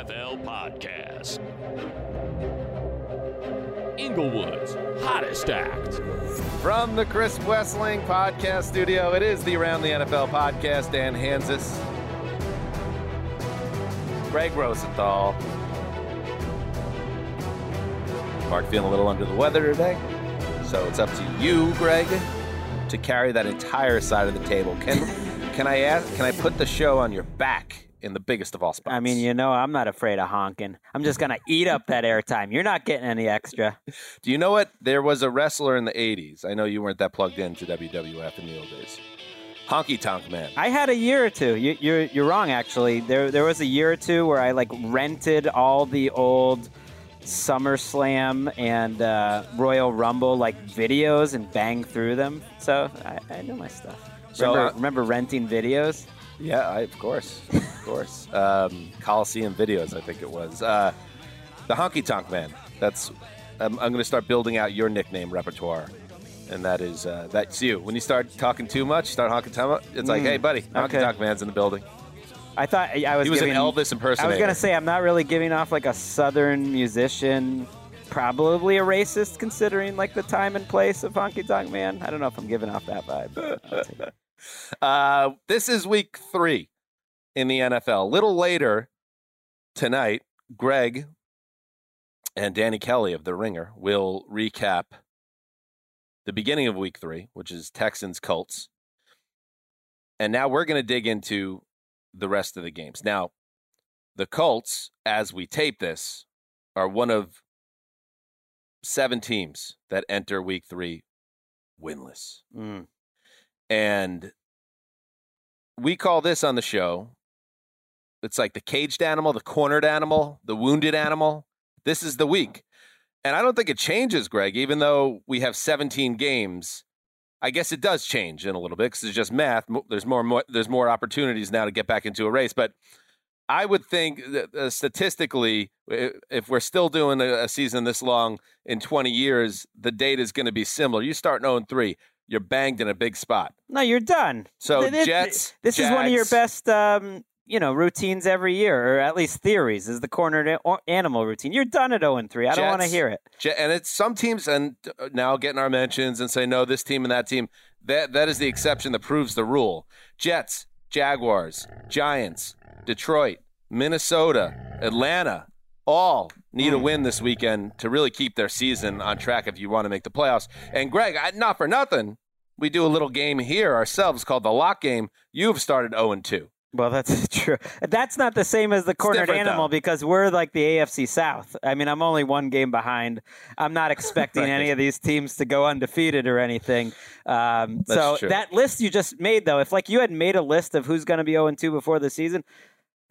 NFL podcast. Inglewood's hottest act. From the Chris Wesseling podcast studio, it is the Around the NFL podcast. Dan Hanzus, Gregg Rosenthal. Mark feeling a little under the weather today, so it's up to you, Gregg, to carry that entire side of the table. Can can I ask? Can I put the show on your back in the biggest of all spots? I mean, you know, I'm not afraid of honking. I'm just gonna eat up that airtime. You're not getting any extra. Do you know what? There was a wrestler in the '80s. I know you weren't that plugged into WWF in the old days. Honky Tonk Man. I had a year or two. You, you're you're wrong, actually. There there was a year or two where I like rented all the old SummerSlam and uh, Royal Rumble like videos and banged through them. So I, I know my stuff. So, remember, uh, remember renting videos? Yeah, I, of course, of course. Um, Coliseum videos, I think it was. Uh, the Honky Tonk Man. That's. I'm, I'm going to start building out your nickname repertoire, and that is uh, that's you. When you start talking too much, start honking tonk. It's like, Mm, hey, buddy, Honky okay. Tonk Man's in the building. I thought I was. He was an giving, Elvis I was gonna say I'm not really giving off like a southern musician. Probably a racist, considering like the time and place of Honky Tonk Man. I don't know if I'm giving off that vibe. Uh, this is week three in the NFL. A little later tonight, Gregg and Danny Kelly of The Ringer will recap the beginning of week three, which is Texans Colts. And now we're going to dig into the rest of the games. Now, the Colts, as we tape this, are one of seven teams that enter week three winless. Mm. And we call this on the show it's like the caged animal, the cornered animal, the wounded animal. This is the week. And I don't think it changes, Gregg, even though we have 17 games. I guess it does change in a little bit because it's just math. There's more, more there's more opportunities now to get back into a race, but I would think that uh, statistically, if we're still doing a, a season this long in 20 years, the data is going to be similar. You start 0 3, you're banged in a big spot. No, you're done. So Jets, This is one of your best, um, you know, routines every year, or at least theories. Is the cornered animal routine? You're done at 0 and 3. I don't want to hear it. Ja- and it's some teams and uh, now getting our mentions and say no this team and that team that that is the exception that proves the rule jets jaguars giants detroit minnesota atlanta all need a Hmm. win this weekend to really keep their season on track if you want to make the playoffs and gregg I, not for nothing we do a little game here ourselves called the lock game you've started 0 and 2 Well, that's true. That's not the same as the cornered animal though. because we're like the AFC South. I mean, I'm only one game behind. I'm not expecting Right. any of these teams to go undefeated or anything. Um, so true. that list you just made, though, if like you had made a list of who's going to be 0 2 before the season,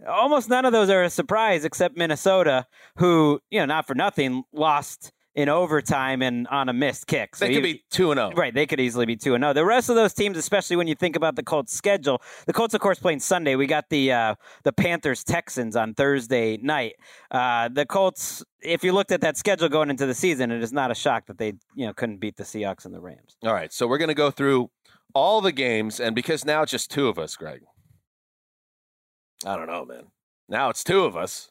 almost none of those are a surprise except Minnesota, who you know, not for nothing, lost in overtime and on a missed kick. So they you- could be 2 and 0 Right, they could easily be two and zero. The rest of those teams, especially when you think about the Colts' schedule, the Colts, of course, playing Sunday. We got the uh, the Panthers Texans on Thursday night. Uh, the Colts, if you looked at that schedule going into the season, it is not a shock that they you know couldn't beat the Seahawks and the Rams. All right, so we're going to go through all the games, and because now it's just two of us, Gregg. I don't know, man. Now it's two of us.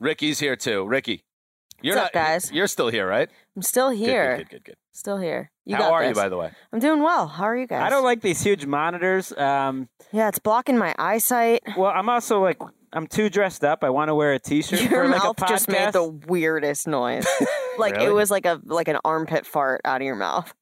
Ricky's here too. Ricky, you're What's up, guys? You're still here, right? I'm still here. Good, good, good. good. Still here. You How got are you, by the way? I'm doing well. How are you guys? I don't like these huge monitors. Um, Yeah, it's blocking my eyesight. well, I'm also like I'm too dressed up. I want to wear a T-shirt Your for like mouth a just made the weirdest noise. like Really? it was like a like an armpit fart out of your mouth.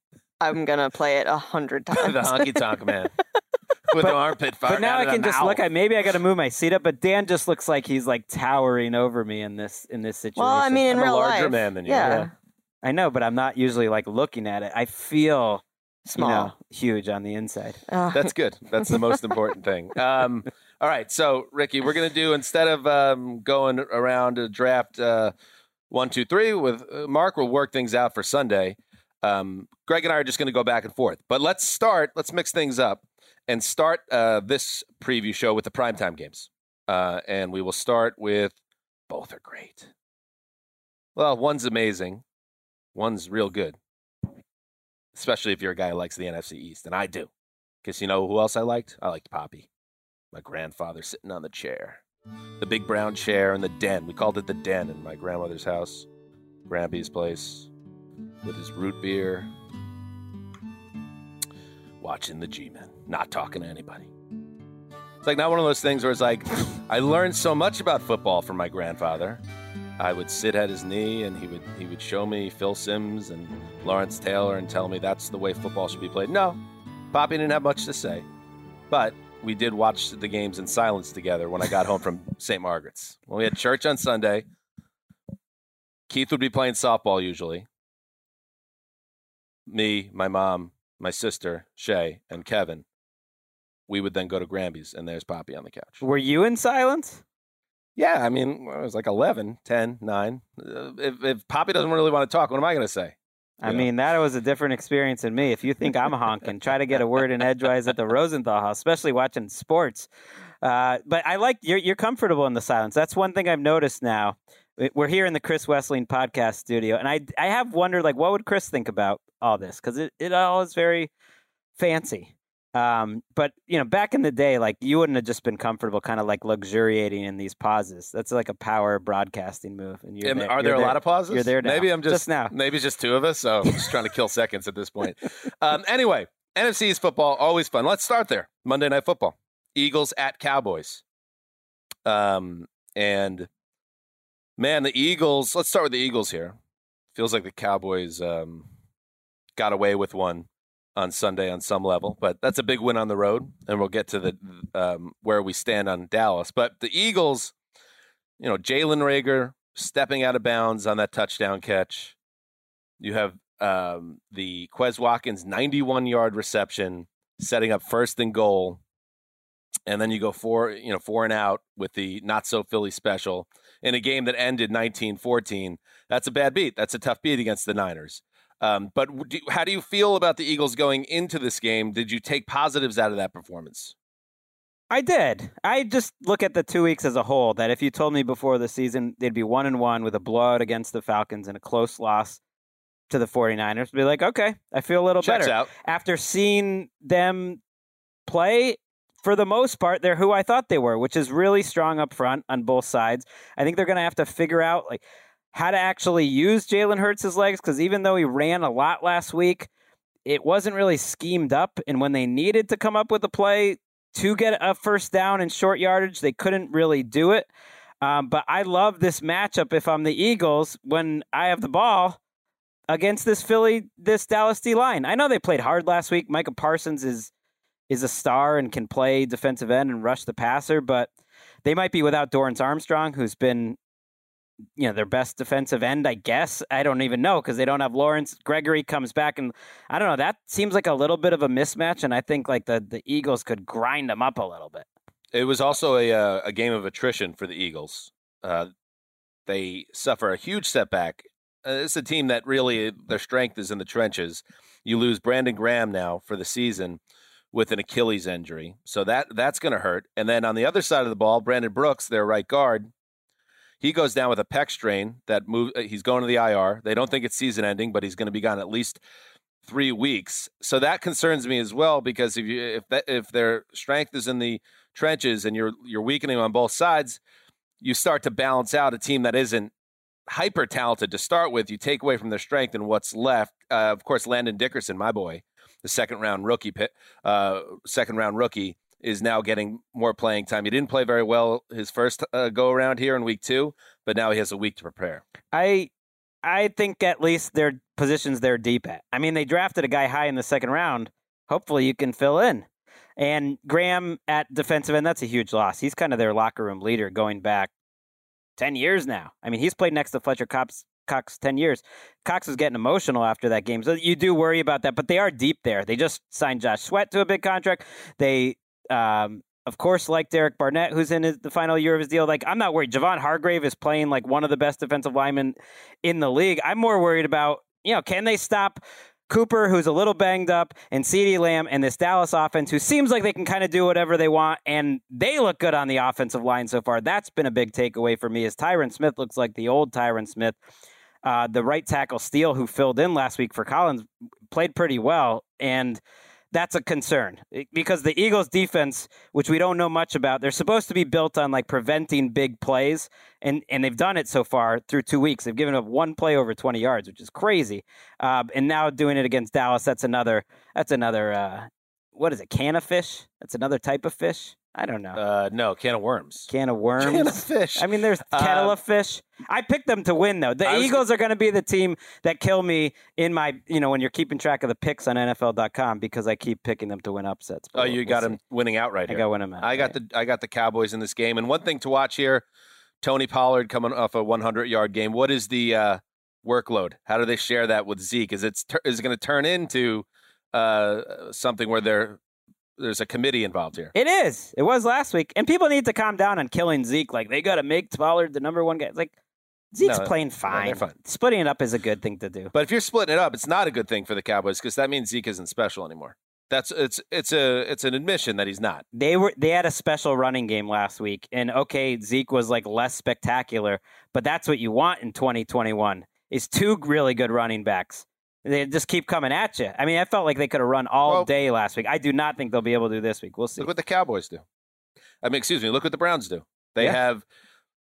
I'm gonna play it a hundred times. the honky tonk man with the armpit fart. But now I can just mouth. look. I maybe I got to move my seat up. But Dan just looks like he's like towering over me in this in this situation. well, I mean, in I'm a real larger life, man than you. Yeah, Yeah. I know, but I'm not usually like looking at it. I feel small. you know, huge on the inside. Uh, That's good. That's the most important thing. Um, all right, so Ricky, we're gonna do instead of um, going around a draft uh, one, two, three with uh, Mark, we'll work things out for Sunday. Um, Gregg and I are just gonna go back and forth, but let's start. Let's mix things up and start uh, this preview show with the primetime games, uh, and we will start with both are great. Well, one's amazing, one's real good, especially if you're a guy who likes the NFC East, and I do. Because you know who else I liked? I liked Poppy. My grandfather sitting on the chair. the big brown chair in the den. We called it the den in my grandmother's house, Grampy's place, with his root beer, watching the G-Men, not talking to anybody. It's like not one of those things where it's like, I learned so much about football from my grandfather. I would sit at his knee and he would he would show me Phil Simms and Lawrence Taylor and tell me that's the way football should be played. No, Poppy didn't have much to say, but we did watch the games in silence together when I got home from St. Margaret's. When we had church on Sunday, Keith would be playing softball usually. Me, my mom, my sister, Shay, and Kevin. We would then go to Granby's, and there's Poppy on the couch. Were you in silence? Yeah, I mean, I was like 11, 10, 9. Uh, if, if Poppy doesn't really want to talk, what am I going to say? I Yeah. mean, that was a different experience than me. If you think I'm honking, try to get a word in edgewise at the Rosenthal house, especially watching sports. Uh, but I like you're you're comfortable in the silence. That's one thing I've noticed now. We- We're here in the Chris Wesseling podcast studio, and I I have wondered like what would Chris think about all this because it, it all is very fancy. Um, but you know, back in the day, like you wouldn't have just been comfortable, kind of like luxuriating in these pauses. That's like a power broadcasting move. And you're Am- there- are there a lot of pauses? You're there now. Maybe I'm just, Just now. Maybe it's just two of us, so I'm just trying to kill seconds at this point. Um, anyway, NFC East football always fun. Let's start there. Monday Night Football, Eagles at Cowboys. Um, and man, the Eagles. Let's start with the Eagles here. Feels like the Cowboys um, got away with one on Sunday on some level, but that's a big win on the road, and we'll get to the um, where we stand on Dallas. But the Eagles, you know, Jalen Reagor stepping out of bounds on that touchdown catch. You have um, the Quez Watkins 91 yard reception, setting up first and goal, and then you go four, you know, four and out with the not so Philly special in a game that ended 19-14. That's a bad beat. That's a tough beat against the Niners. Um, but do, how do you feel about the Eagles going into this game? Did you take positives out of that performance? I did. I just look at the two weeks as a whole. That if you told me before the season they'd be one and one with a blowout against the Falcons and a close loss to the 49ers, I'd be like, okay, I feel a little Checks better. out. After seeing them play, for the most part, they're who I thought they were, which is really strong up front on both sides. I think they're going to have to figure out like how to actually use Jalen Hurts' legs because even though he ran a lot last week, it wasn't really schemed up. And when they needed to come up with a play to get a first down in short yardage, they couldn't really do it. Um, but I love this matchup if I'm the Eagles when I have the ball against this Philly, this Dallas D line. I know they played hard last week. Micah Parsons is is a star and can play defensive end and rush the passer, but they might be without Dorance Armstrong, who's been you know their best defensive end, I guess. I don't even know because they don't have Lawrence. Gregory comes back, and I don't know. That seems like a little bit of a mismatch, and I think like the the Eagles could grind them up a little bit. It was also a uh, a game of attrition for the Eagles. Uh, they suffer a huge setback. Uh, it's a team that really their strength is in the trenches. You lose Brandon Graham now for the season with an Achilles injury, so that that's going to hurt. And then on the other side of the ball, Brandon Brooks, their right guard, he goes down with a pec strain that move. uh, He's going to the IR. They don't think it's season ending, but he's going to be gone at least three weeks. So that concerns me as well because if you if that if their strength is in the trenches and you're you're weakening on both sides, you start to balance out a team that isn't hyper talented to start with. You take away from their strength and what's left. Uh, of course, Landon Dickerson, my boy, the second round rookie pit, uh, second round rookie is now getting more playing time. He didn't play very well his first uh, go around here in week two, but now he has a week to prepare. I I think at least their positions they're deep at. I mean, they drafted a guy high in the second round. Hopefully, you can fill in. And Graham at defensive end, that's a huge loss. He's kind of their locker room leader going back 10 years now. I mean, he's played next to Fletcher Cox, Cox 10 years. Cox was getting emotional after that game. So you do worry about that, but they are deep there. They just signed Josh Sweat to a big contract. They, um, of course, like Derek Barnett, who's in his, the final year of his deal. Like, I'm not worried. Javon Hargrave is playing like one of the best defensive linemen in the league. I'm more worried about, you know, can they stop Cooper, who's a little banged up, and CeeDee Lamb and this Dallas offense, who seems like they can kind of do whatever they want, and they look good on the offensive line so far. That's been a big takeaway for me. Is Tyron Smith looks like the old Tyron Smith. Uh, the right tackle Steele, who filled in last week for Collins, played pretty well, and that's a concern because the Eagles defense, which we don't know much about, they're supposed to be built on like preventing big plays, and and they've done it so far through two weeks. They've given up one play over 20 yards, which is crazy, uh, and now doing it against Dallas, that's another that's another uh, what is it? Can of fish? That's another type of fish. I don't know. Uh, no, can of worms. can of worms. Can of fish. I mean, there's kettle Uh, of fish. I picked them to win, though. The I was- Eagles are going to be the team that kill me in my, you know, when you're keeping track of the picks on NFL.com because I keep picking them to win upsets. But oh, you we'll got see. him winning outright I here. got to win them out. I got the I got the Cowboys in this game. And one thing to watch here, Tony Pollard coming off a 100 yard game. What is the uh, workload? How do they share that with Zeke? Is it is it going to turn into uh, something where there there's a committee involved here? It is. It was last week, and people need to calm down on killing Zeke. Like they got to make Pollard the number one guy. It's like Zeke's No, playing fine. fine. Splitting it up is a good thing to do. But if you're splitting it up, it's not a good thing for the Cowboys because that means Zeke isn't special anymore. That's it's it's a it's an admission that he's not. They were they had a special running game last week, and okay, Zeke was like less spectacular, but that's what you want in 2021 is two really good running backs. They just keep coming at you. I mean, I felt like they could have run all Well- day last week. I do not think they'll be able to do this week. We'll see. Look what the Cowboys do. I mean, excuse me. Look what the Browns do. They Yeah. have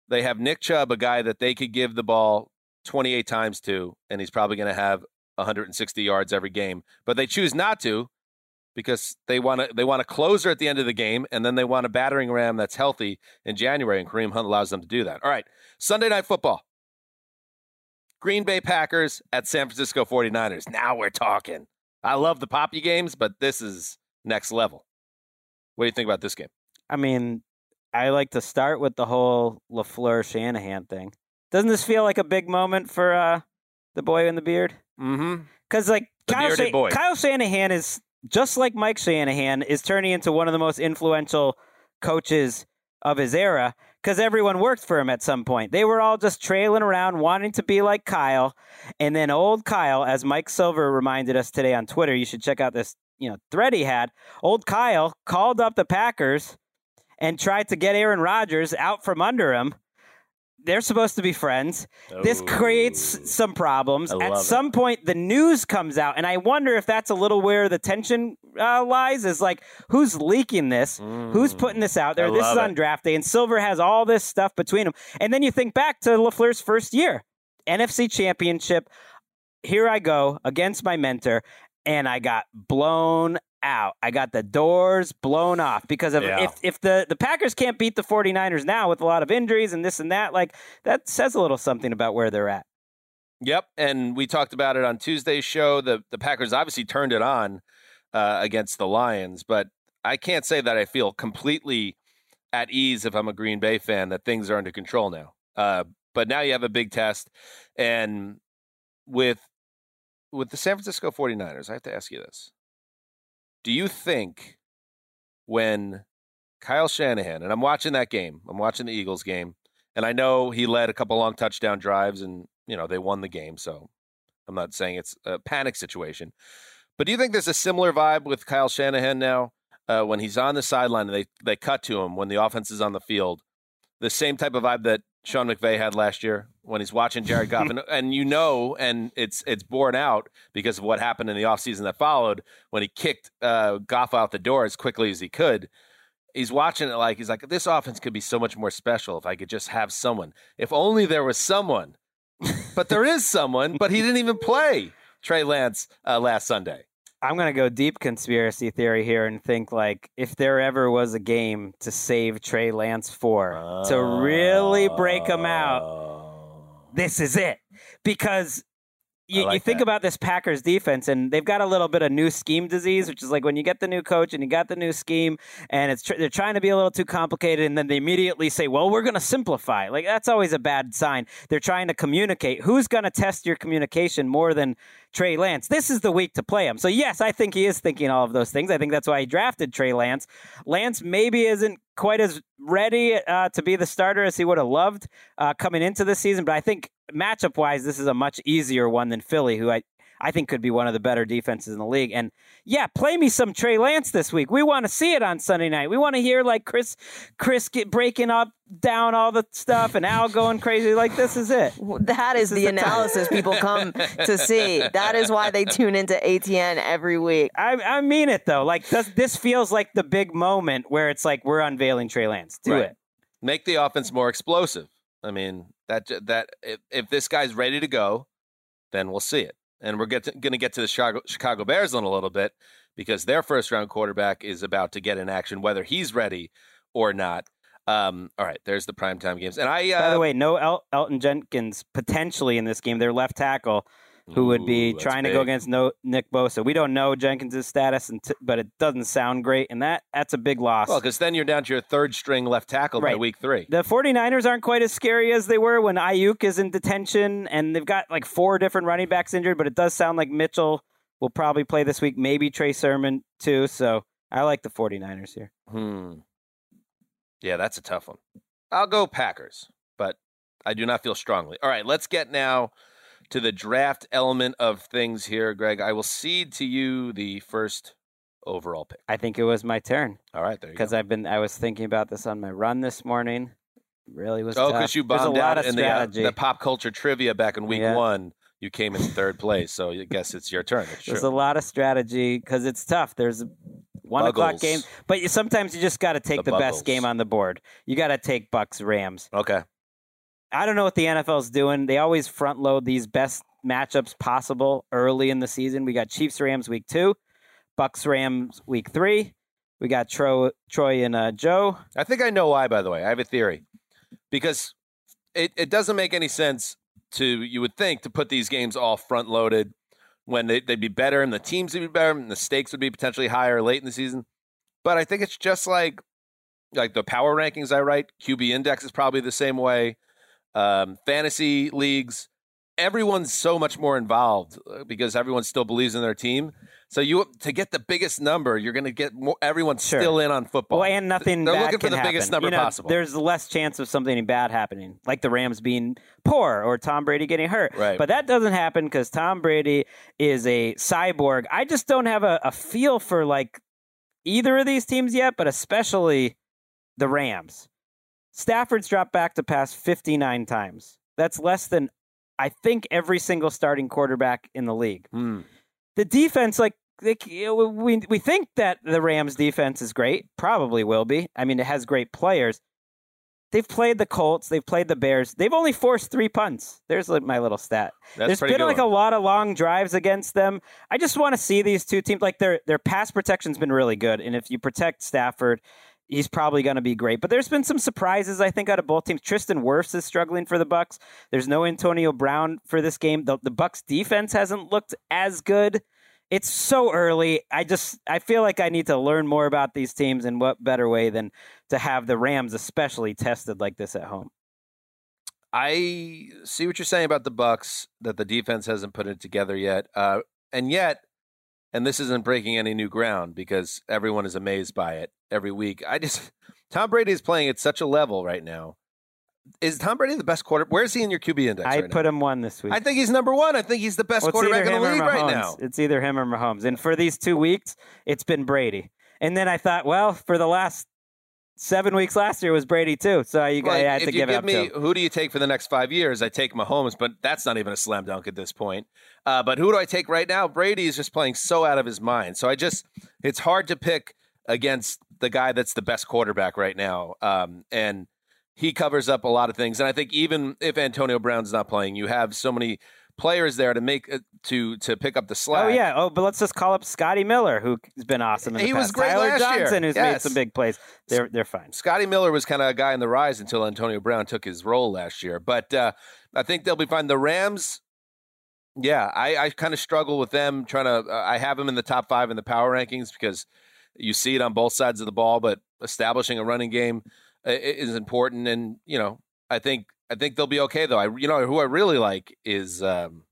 they have Nick Chubb, a guy that they could give the ball 28 times to, and he's probably going to have 160 yards every game. But they choose not to because they want to they want a closer at the end of the game, and then they want a battering ram that's healthy in January, and Kareem Hunt allows them to do that. All right, Sunday night football. Green Bay Packers at San Francisco 49ers. Now we're talking. I love the Poppy games, but this is next level. What do you think about this game? I mean, I like to start with the whole Lafleur Shanahan thing. Doesn't this feel like a big moment for uh, the boy in the beard? Mm-hmm. Because like Kyle. Kyle Shanahan is just like Mike Shanahan is turning into one of the most influential coaches of his era because everyone worked for him at some point. They were all just trailing around wanting to be like Kyle, and then old Kyle, as Mike Silver reminded us today on Twitter, you should check out this you know thread he had. Old Kyle called up the Packers and tried to get Aaron Rodgers out from under him. They're supposed to be friends. This creates some problems. I At love it. some point, the news comes out, and I wonder if that's a little where the tension uh, lies. Is like, who's leaking this? Who's putting this out there? Mm. I This is on it. draft day, and Silver has all this stuff between them. And then you think back to Lafleur's first year, NFC Championship. Here I go against my mentor, and I got blown out. I got the doors blown off because of Yeah. if if the the Packers can't beat the 49ers now with a lot of injuries and this and that, like that says a little something about where they're at. Yep, and we talked about it on Tuesday's show. The the Packers obviously turned it on uh, against the Lions, but I can't say that I feel completely at ease if I'm a Green Bay fan that things are under control now. Uh, but now you have a big test, and with with the San Francisco 49ers, I have to ask you this: Do you think when Kyle Shanahan and I'm watching that game, I'm watching the Eagles game, and I know he led a couple long touchdown drives, and you know they won the game. So I'm not saying it's a panic situation, but do you think there's a similar vibe with Kyle Shanahan now uh, when he's on the sideline and they they cut to him when the offense is on the field? The same type of vibe that Sean McVay had last year when he's watching Jared Goff, and, and you know, and it's it's borne out because of what happened in the offseason that followed when he kicked uh, Goff out the door as quickly as he could he's watching it like he's like this offense could be so much more special if I could just have someone. If only there was someone. but there is someone, but he didn't even play Trey Lance uh, last Sunday. I'm going to go deep conspiracy theory here and think like if there ever was a game to save Trey Lance for to really break him out, this is it. Because you, like you think that. about this Packers defense, and they've got a little bit of new scheme disease, which is like when you get the new coach and you got the new scheme, and it's tr- they're trying to be a little too complicated, and then they immediately say, "Well, we're going to simplify." Like that's always a bad sign. They're trying to communicate. Who's going to test your communication more than Trey Lance? This is the week to play him. So yes, I think he is thinking all of those things. I think that's why he drafted Trey Lance. Lance maybe isn't quite as ready uh, to be the starter as he would have loved uh, coming into this season, but I think matchup wise, this is a much easier one than Philly, who I I think could be one of the better defenses in the league. And yeah, play me some Trey Lance this week. We want to see it on Sunday night. We want to hear like Chris, Chris get breaking up down all the stuff and Al going crazy. Like this is it. That is the analysis people come to see. That is why they tune into ATN every week. I, I mean it though. Like this, this feels like the big moment where it's like we're unveiling Trey Lance. Do Right. it. Make the offense more explosive. I mean, that that if, if this guy's ready to go, then we'll see it. And we're going to get to the Chicago, Chicago Bears in a little bit because their first round quarterback is about to get in action, whether he's ready or not. Um, all right, there's the primetime games. And I, uh, By the way, no El- Elgton Jenkins potentially in this game. Their left tackle, who would be Ooh, trying to go big. against no- Nick Bosa. We don't know Jenkins' status, unt- but it doesn't sound great, and that that's a big loss. Well, because then you're down to your third string left tackle by week three. the 49ers aren't quite as scary as they were when Aiyuk is in detention, and they've got like four different running backs injured, but it does sound like Mitchell will probably play this week, maybe Trey Sermon too. So I like the 49ers here. Hmm. Yeah, that's a tough one. I'll go Packers, but I do not feel strongly. All right, let's get now to the draft element of things here, Gregg. I will cede to you the first overall pick. I think it was my turn All right, there you because. I've been I was thinking about this on my run this morning. Really was Oh, because you bombed lot out of in the, uh, the pop culture trivia back in week Yeah. one. You came in third place, so I guess it's your turn. It's There's true. a lot of strategy because it's tough. There's one o'clock game, but you, sometimes you just got to take The the, best game on the board. You got to take Bucks Rams. okay. I don't know what the NFL's doing. They always front load these best matchups possible early in the season. We got Chiefs Rams week two, Bucks Rams week three. We got Tro- Troy and uh, Joe. I think I know why, by the way. I have a theory. Because it, it doesn't make any sense to, you would think, to put these games all front loaded when they, they'd be better and the teams would be better and the stakes would be potentially higher late in the season. But I think it's just like like the power rankings I write, QB index is probably the same way. Um, fantasy leagues, everyone's so much more involved uh, because everyone still believes in their team. So you to get the biggest number, you're going to get more. Everyone's Sure. still in on football. Well, and nothing They're bad looking for can the biggest number You know, possible. There's less chance of something bad happening, like the Rams being poor or Tom Brady getting hurt. Right. But that doesn't happen because Tom Brady is a cyborg. I just don't have a, a feel for like either of these teams yet, but especially the Rams. Stafford's dropped back to pass 59 times. That's less than I think every single starting quarterback in the league Hmm. the defense, like they, we we think that the Rams defense is great, probably will be. I mean, it has great players. They've played the Colts, they've played the Bears. They've only forced three punts. There's like my little stat. That's There's been like one. a lot of long drives against them. I just want to see these two teams like their their pass protection's been really good, and if you protect Stafford. He's probably going to be great, but there's been some surprises I think out of both teams. Tristan Wirfs is struggling for the Bucks. There's no Antonio Brown for this game. The, the Bucks defense hasn't looked as good it's so early. I just I feel like I need to learn more about these teams and what better way than to have the Rams especially tested like this at home. I see what you're saying about the Bucks that the defense hasn't put it together yet, uh, and yet, and this isn't breaking any new ground because everyone is amazed by it every week. I just Tom Brady is playing at such a level right now. Is Tom Brady the best quarter? Where is he in your QB index? I right put now? him one this week. I think he's number one. I think he's the best Well, quarterback in the league right now. It's either him or Mahomes. And for these two weeks, it's been Brady. And then I thought, well, for the last seven weeks last year was Brady too. So you I had to if you give it give up me to who do you take for the next five years, I take Mahomes, but that's not even a slam dunk at this point. Uh, but who do I take right now? Brady is just playing so out of his mind. So I just it's hard to pick against the guy that's the best quarterback right now. Um, and he covers up a lot of things. And I think even if Antonio Brown's not playing, you have so many players there to make uh, to to pick up the slack. Oh yeah. Oh, but let's just call up Scotty Miller, who's been awesome. In the He was past. great Tyler last year. Johnson, who's made some big plays. They're they're fine. Scotty Miller was kind of a guy in the rise until Antonio Brown took his role last year. But uh, I think they'll be fine. The Rams, yeah, I, I kind of struggle with them trying to. Uh, I have them in the top five in the power rankings because you see it on both sides of the ball. But establishing a running game i- is important, and you know, I think I think they'll be okay. Though I, you know, who I really like is um,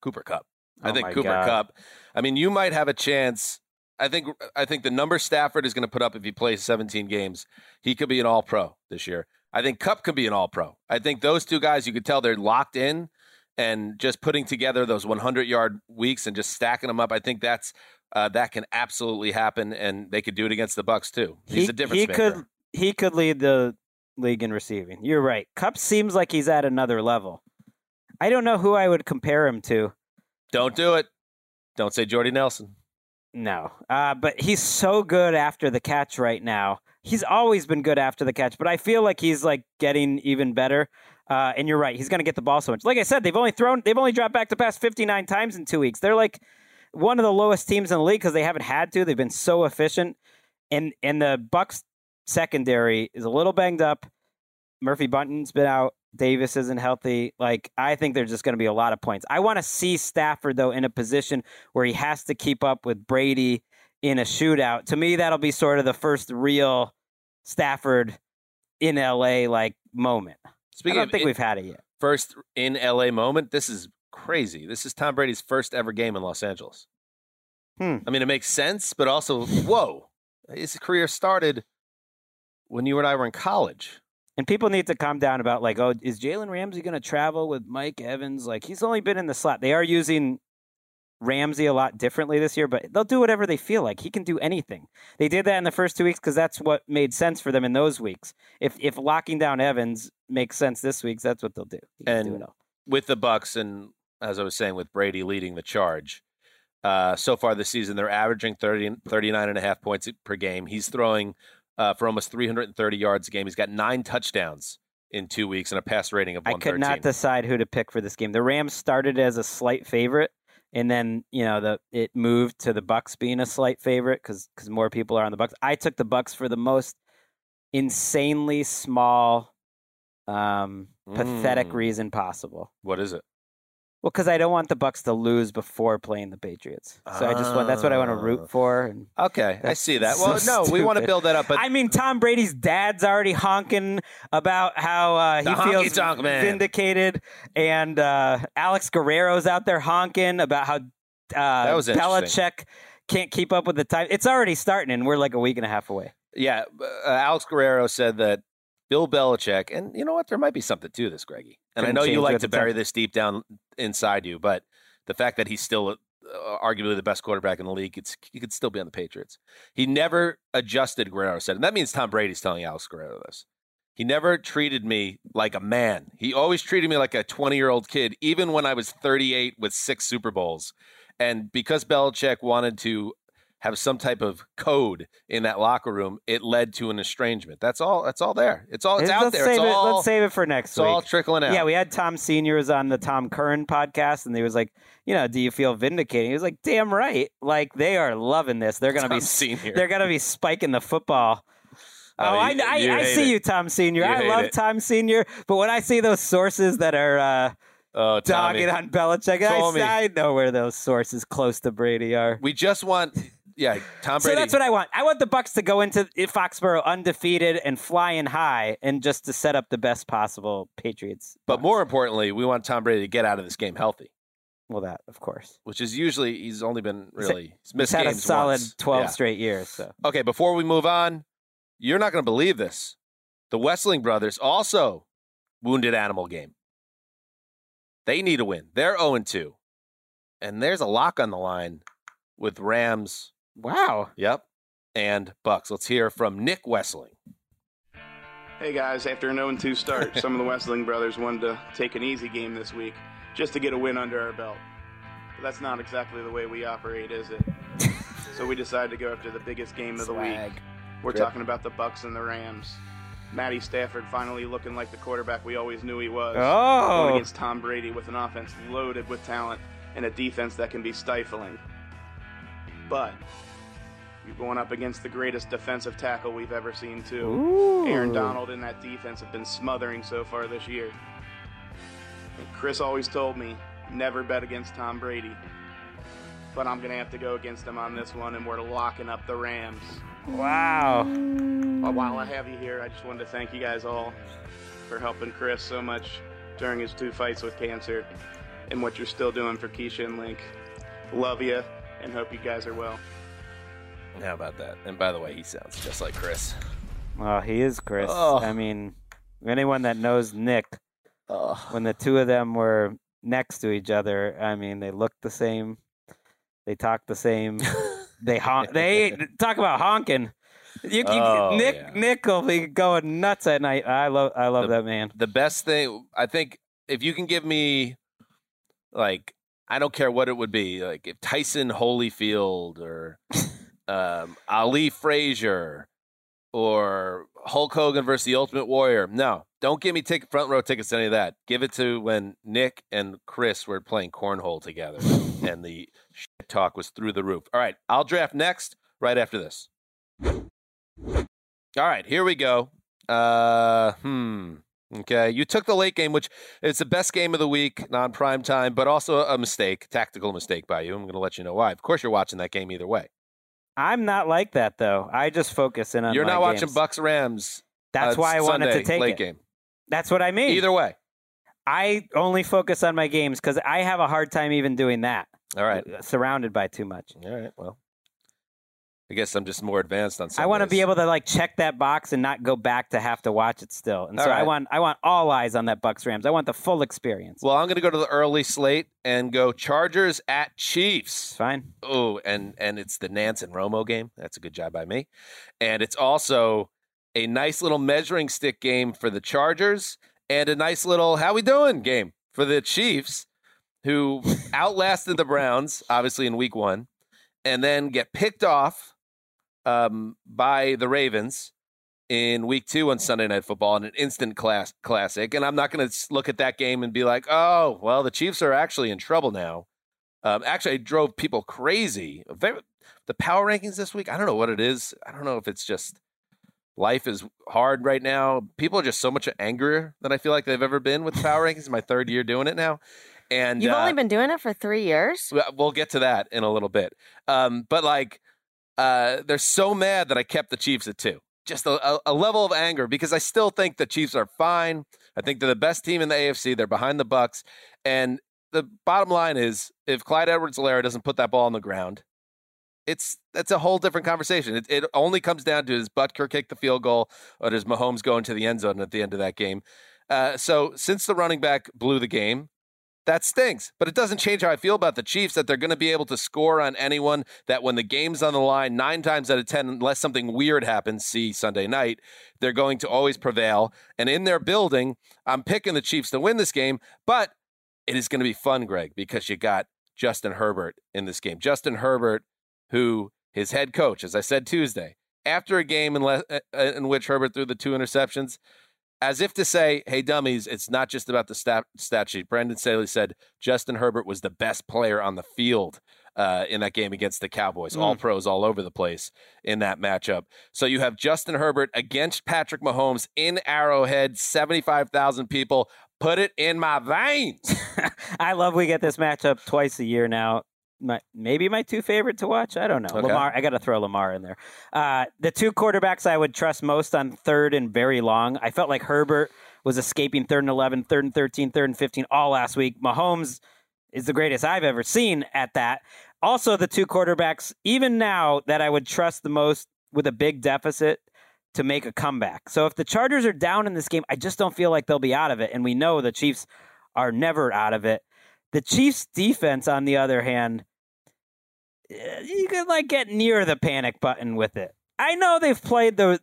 Cooper Kupp. I Oh think Cooper God. Kupp. I mean, you might have a chance. I think I think the number Stafford is going to put up if he plays 17 games, he could be an All Pro this year. I think Kupp could be an All Pro. I think those two guys, you could tell they're locked in, and just putting together those 100 yard weeks and just stacking them up. I think that's uh, that can absolutely happen, and they could do it against the Bucks too. He's he, a difference he maker. could he could lead the league in receiving. You're right. Kupp seems like he's at another level. I don't know who I would compare him to. Don't do it. Don't say Jordy Nelson. No, uh, but he's so good after the catch right now. He's always been good after the catch, but I feel like he's like getting even better. Uh, and you're right, he's going to get the ball so much. Like I said, they've only thrown, they've only dropped back to pass 59 times in two weeks. They're like one of the lowest teams in the league because they haven't had to. They've been so efficient, and and the Bucks secondary is a little banged up. Murphy-Bunting's been out. Davis isn't healthy. Like I think there's just going to be a lot of points. I want to see Stafford though in a position where he has to keep up with Brady in a shootout. To me, that'll be sort of the first real Stafford in LA like moment. Speaking I don't of think in- we've had it yet. first in LA moment, this is crazy. This is Tom Brady's first ever game in Los Angeles. Hmm. I mean, it makes sense, but also, whoa, his career started when you and I were in college. And people need to calm down about like, oh, is Jalen Ramsey going to travel with Mike Evans? Like he's only been in the slot. They are using Ramsey a lot differently this year, but they'll do whatever they feel like. He can do anything. They did that in the first two weeks because that's what made sense for them in those weeks. If if locking down Evans makes sense this week, that's what they'll do. Can do And with the Bucks, and as I was saying, with Brady leading the charge. Uh, so far this season, they're averaging 30, 39 and a half points per game. He's throwing uh, for almost 330 yards a game. He's got nine touchdowns in two weeks and a pass rating of I could not decide who to pick for this game. The Rams started as a slight favorite, and then you know the it moved to the Bucks being a slight favorite because because more people are on the Bucks. I took the Bucks for the most insanely small, um, pathetic Mm. reason possible. what is it? Well, because I don't want the Bucks to lose before playing the Patriots. So I just want that's what I want to Ah. root for. And Okay, I see that. so Well, no, we want to stupid. build that up, but I mean, Tom Brady's dad's already honking about how uh, he feels honky-tonk man. vindicated, and uh, Alex Guerrero's out there honking about how uh, was interesting. Belichick can't keep up with the time. It's already starting, and we're like a week and a half away. Yeah, uh, Alex Guerrero said that Bill Belichick, and you know what? There might be something to this, Greggy. And I know you like to bury time. this deep down inside you, but the fact that he's still uh, arguably the best quarterback in the league, it's he could still be on the Patriots. He never adjusted. Guerrero said, and that means Tom Brady's telling Alex Guerrero this. He never treated me like a man. He always treated me like a 20 year old kid, even when I was 38 with six Super Bowls. And because Belichick wanted to have some type of code in that locker room, it led to an estrangement. That's all. That's all there. It's all. It's let's out there. Save It's it, all. let's save it for next it's week. all trickling out. Yeah, we had Tom Senior was on the Tom Curran podcast, and he was like, you know, do you feel vindicated? He was like, damn right. Like they are loving this. They're gonna Tom be Senior. they're gonna be spiking the football. Oh, Oh, I, you- I, you I hate see it. you, Tom Senior. You I love it. Tom Senior, but when I see those sources that are uh, oh, Tommy. dogging on Belichick, I, I know where those sources close to Brady are. We just want. Yeah, Tom Brady. So that's what I want. I want the Bucks to go into Foxborough undefeated and flying high, and just to set up the best possible Patriots. but more importantly, we want Tom Brady to get out of this game healthy, well, that of course. which is usually he's only been really he's missed He's had a solid once. twelve Yeah. straight years. So Okay, before we move on, you're not going to believe this. The Wesseling brothers also wounded animal game. They need a win. They're 0 2. And there's a lock on the line with Rams, wow. yep, and Bucks. Let's hear from Nick Wesseling. Hey guys, after an 0 2 start, some of the Wesseling brothers wanted to take an easy game this week just to get a win under our belt. But that's not exactly the way we operate, is it? so we decided to go after the biggest game of the week. We're Yep. talking about the Bucks and the Rams. Matty Stafford finally looking like the quarterback we always knew he was. Oh. Going against Tom Brady with an offense loaded with talent and a defense that can be stifling. But you're going up against the greatest defensive tackle we've ever seen, too. Ooh. Aaron Donald and that defense have been smothering so far this year. And Chris always told me never bet against Tom Brady. But I'm going to have to go against him on this one, and we're locking up the Rams. Wow. But while I have you here, I just wanted to thank you guys all for helping Chris so much during his two fights with cancer and what you're still doing for Keisha and Link. Love you and hope you guys are well. How about that? And by the way, he sounds just like Chris. Oh, he is Chris. Oh. I mean, anyone that knows Nick, Oh, when the two of them were next to each other. I mean, they look the same. They talk the same. they honk. They talk about honking. You, you, Oh, Nick yeah. Nick will be going nuts at night. I love I love The- that man. the best thing I think if you can give me like I don't care what it would be like if Tyson Holyfield or um, Ali Frazier or Hulk Hogan versus the Ultimate Warrior. No, don't give me ticket front row tickets to any of that. Give it to when Nick and Chris were playing cornhole together and the shit talk was through the roof. All right, I'll draft next right after this. All right, here we go. Uh, hmm. Okay, you took the late game, which is the best game of the week, non prime time, but also a mistake, tactical mistake by you. I'm going to let you know why. Of course, you're watching that game either way. I'm not like that though. I just focus in on. You're not watching games. Bucks Rams. That's uh, why I wanted to take late it. game. That's what I mean. Either way. I only focus on my games because I have a hard time even doing that. All right. Surrounded by too much. All right. Well, I guess I'm just more advanced on. Sundays. I want to be able to like check that box and not go back to have to watch it still. And All so I want I want all eyes on that Bucks Rams. I want the full experience. Well, I'm going to go to the early slate and go Chargers at Chiefs. fine. Oh, and and it's the Nantz and Romo game. That's a good job by me. And it's also a nice little measuring stick game for the Chargers and a nice little how we doing game for the Chiefs, who outlasted the Browns obviously in Week One, and then get picked off um, by the Ravens in week two on Sunday Night Football in an instant class classic. And I'm not going to look at that game and be like, oh, well, the Chiefs are actually in trouble now. Um, actually, I drove people crazy. The power rankings this week, I don't know what it is. I don't know if it's just life is hard right now. People are just so much angrier than I feel like they've ever been with power rankings. My third year doing it now. And You've uh, only been doing it for three years. well, We'll get to that in a little bit. Um, but like, uh, they're so mad that I kept the Chiefs at two. Just a, a, level of anger because I still think the Chiefs are fine. I think they're the best team in the AFC. They're behind the Bucks, and the bottom line is, if Clyde Edwards-Helaire doesn't put that ball on the ground, it's that's a whole different conversation. It, it only comes down to does Butker kick the field goal or does Mahomes go into the end zone at the end of that game. Uh, so since the running back blew the game, that stinks. But it doesn't change how I feel about the Chiefs that they're going to be able to score on anyone. That when the game's on the line, nine times out of ten, unless something weird happens, see Sunday night, they're going to always prevail. And in their building, I'm picking the Chiefs to win this game. But it is going to be fun, Gregg, because you got Justin Herbert in this game. Justin Herbert, who his head coach, as I said Tuesday, after a game in, le- uh, in which Herbert threw the two interceptions, as if to say, hey, dummies, it's not just about the stat, stat sheet. Brandon Staley said Justin Herbert was the best player on the field uh, in that game against the Cowboys. All pros all over the place in that matchup. So you have Justin Herbert against Patrick Mahomes in Arrowhead, 75,000 people. Put it in my veins. I love we get this matchup twice a year now. My, maybe my two favorite to watch. I don't know. Okay. Lamar. I got to throw Lamar in there. Uh, the two quarterbacks I would trust most on third and very long. I felt like Herbert was escaping third and 11, third and 13, third and 15 all last week. Mahomes is the greatest I've ever seen at that. Also, the two quarterbacks, even now, that I would trust the most with a big deficit to make a comeback. So if the Chargers are down in this game, I just don't feel like they'll be out of it. And we know the Chiefs are never out of it. The Chiefs defense, on the other hand, you could like get near the panic button with it. I know they've played the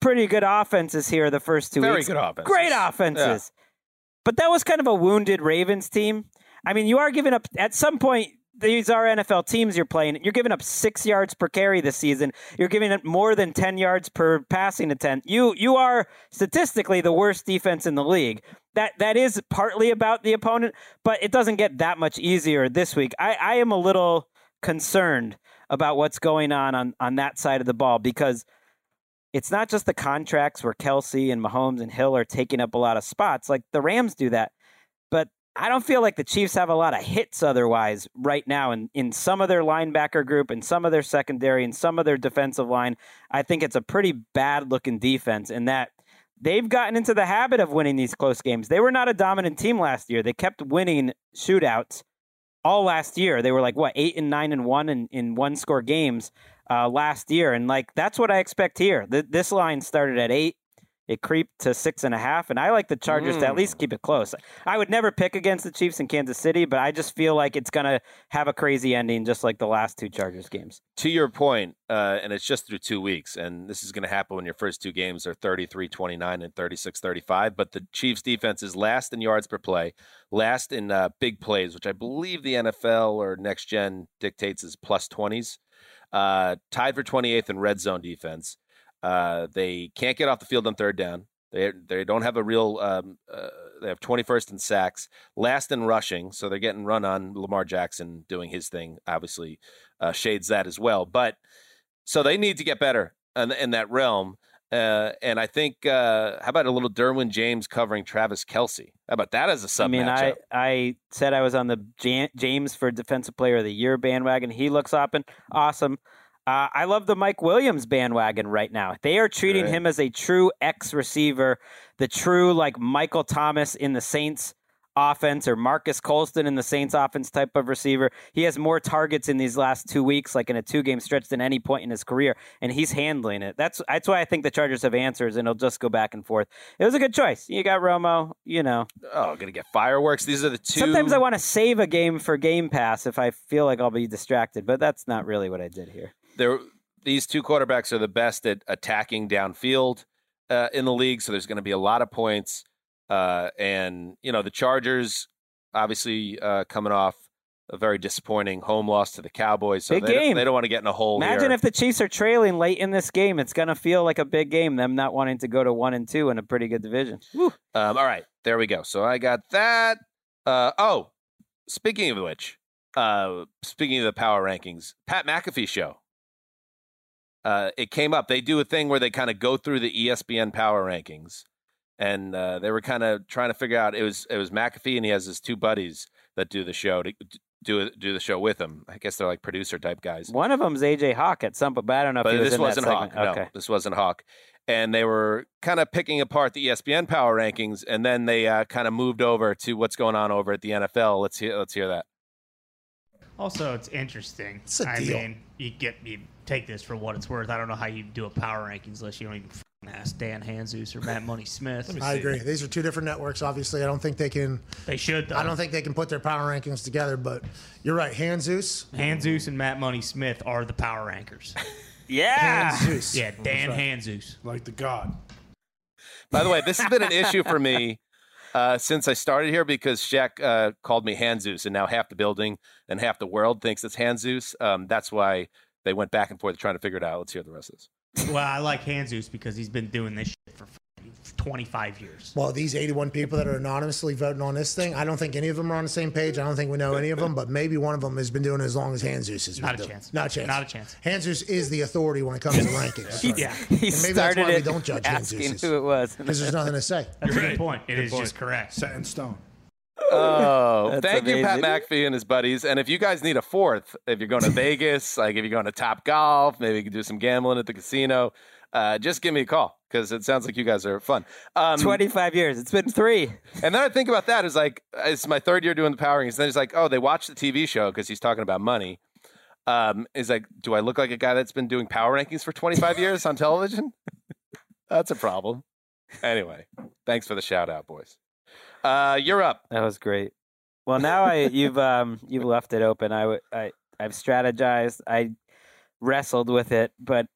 pretty good offenses here the first two Very weeks. good offense. Great offenses. But that was kind of a wounded Ravens team. I mean, you are giving up at some point. These are NFL teams you're playing. You're giving up six yards per carry this season. You're giving up more than ten yards per passing attempt. You you are statistically the worst defense in the league. That that is partly about the opponent, but it doesn't get that much easier this week. I, I am a little concerned about what's going on, on on that side of the ball because it's not just the contracts where Kelce and Mahomes and Hill are taking up a lot of spots. Like the Rams do that. But I don't feel like the Chiefs have a lot of hits otherwise right now in, in some of their linebacker group and some of their secondary and some of their defensive line. I think it's a pretty bad looking defense in that they've gotten into the habit of winning these close games. They were not a dominant team last year. They kept winning shootouts all last year. They were like what eight and nine and one in, in one score games uh, last year, and like that's what I expect here. Th- this line started at eight. It creeped to six and a half, and I like the Chargers to at Mm. least keep it close. I would never pick against the Chiefs in Kansas City, but I just feel like it's going to have a crazy ending, just like the last two Chargers games. to your point, uh, and it's just through two weeks, and this is going to happen when your first two games are 33 29 and 36 35. But the Chiefs' defense is last in yards per play, last in uh, big plays, which I believe the NFL or next gen dictates is plus 20s, uh, tied for 28th in red zone defense. Uh, they can't get off the field on third down. They they don't have a real. Um, uh, they have 21st in sacks, last in rushing, so they're getting run on. Lamar Jackson doing his thing, obviously uh, shades that as well. But so they need to get better in, in that realm. Uh, and I think, uh, how about a little Derwin James covering Travis Kelce? How about that as a sub I mean, I. I said I was on the Jan- James for Defensive Player of the Year bandwagon. He looks up and awesome. Uh, I love the Mike Williams bandwagon right now. They are treating Right. him as a true X receiver, the true like Michael Thomas in the Saints offense or Marques Colston in the Saints offense type of receiver. He has more targets in these last two weeks, like in a two game stretch, than any point in his career, and he's handling it. That's that's why I think the Chargers have answers, and it'll just go back and forth. It was a good choice. You got Romo, you know. oh, gonna get fireworks. These are the two. Sometimes I want to save a game for Game Pass if I feel like I'll be distracted, but that's not really what I did here. There, these two quarterbacks are the best at attacking downfield uh, in the league. So there's going to be a lot of points. Uh, and you know the Chargers, obviously uh, coming off a very disappointing home loss to the Cowboys. So Big they, don't- game. they don't want to get in a hole Imagine here. if the Chiefs are trailing late in this game. It's going to feel like a big game, them not wanting to go to one and two in a pretty good division. Um, all right, there we go. So I got that. Uh, oh, speaking of which, uh, speaking of the power rankings, Pat McAfee show. Uh, it came up. They do a thing where they kind of go through the ESPN power rankings, and uh, they were kind of trying to figure out. It was it was McAfee, and he has his two buddies that do the show to do do the show with him. I guess they're like producer type guys. One of them's AJ Hawk at some, but I don't know if But was this wasn't that Hawk. No, Okay. this wasn't Hawk. And they were kind of picking apart the ESPN power rankings, and then they uh, kind of moved over to what's going on over at the NFL. Let's hear. Let's hear that. Also, it's interesting. It's a I deal. mean, you get you take this for what it's worth. I don't know how you do a power rankings list. You don't even f***ing ask Dan Hanzus or Matt Money Smith. I agree. These are two different networks. Obviously, I don't think they can. They should. Though. I don't think they can put their power rankings together. But you're right. Hanzus. Hanzus and Matt Money Smith are the power rankers. Yeah. Hanzus. yeah, Dan right. Hanzus. like the god. By the way, this has been an issue for me uh, since I started here because Shaq uh, called me Hanzus, and now half the building and half the world thinks it's Hanzus. Um, that's why they went back and forth trying to figure it out. Let's hear the rest of this. Well, I like Hanzus because he's been doing this shit for 25 years. Well, these 81 people that are anonymously voting on this thing, I don't think any of them are on the same page. I don't think we know any of them, but maybe one of them has been doing it as long as Hanzus has been Not a doing. chance. Not a chance. Not a chance. Hanzus is the authority when it comes to rankings. Yeah, He maybe that's started why we it don't judge asking Hanzus. who it was. Because there's nothing to say. that's a good point. It Good is point. just correct. Set in stone. Oh, That's thank you, Pat amazing. McAfee and his buddies. And if you guys need a fourth, if you're going to Vegas, like if you're going to Top Golf, maybe you can do some gambling at the casino. Uh, just give me a call because it sounds like you guys are fun. Um, 25 years. It's been three. And then I think about that is like it's my third year doing the power rankings. Then it's like, oh, they watch the TV show because he's talking about money. Um, is like, do I look like a guy that's been doing power rankings for 25 years on television? that's a problem. Anyway, thanks for the shout out, boys. Uh, you're up. That was great. Well, now I you've um you've left it open. I I I've strategized. I wrestled with it, but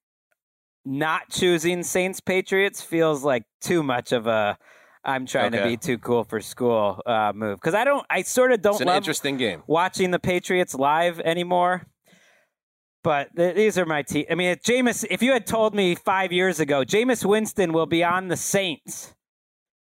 not choosing Saints Patriots feels like too much of a I'm trying to be too cool for school uh, move because I don't. I sort of don't It's an love interesting game. watching the Patriots live anymore. But th- these are my team. I mean, if Jameis, if you had told me five years ago, Jameis Winston will be on the Saints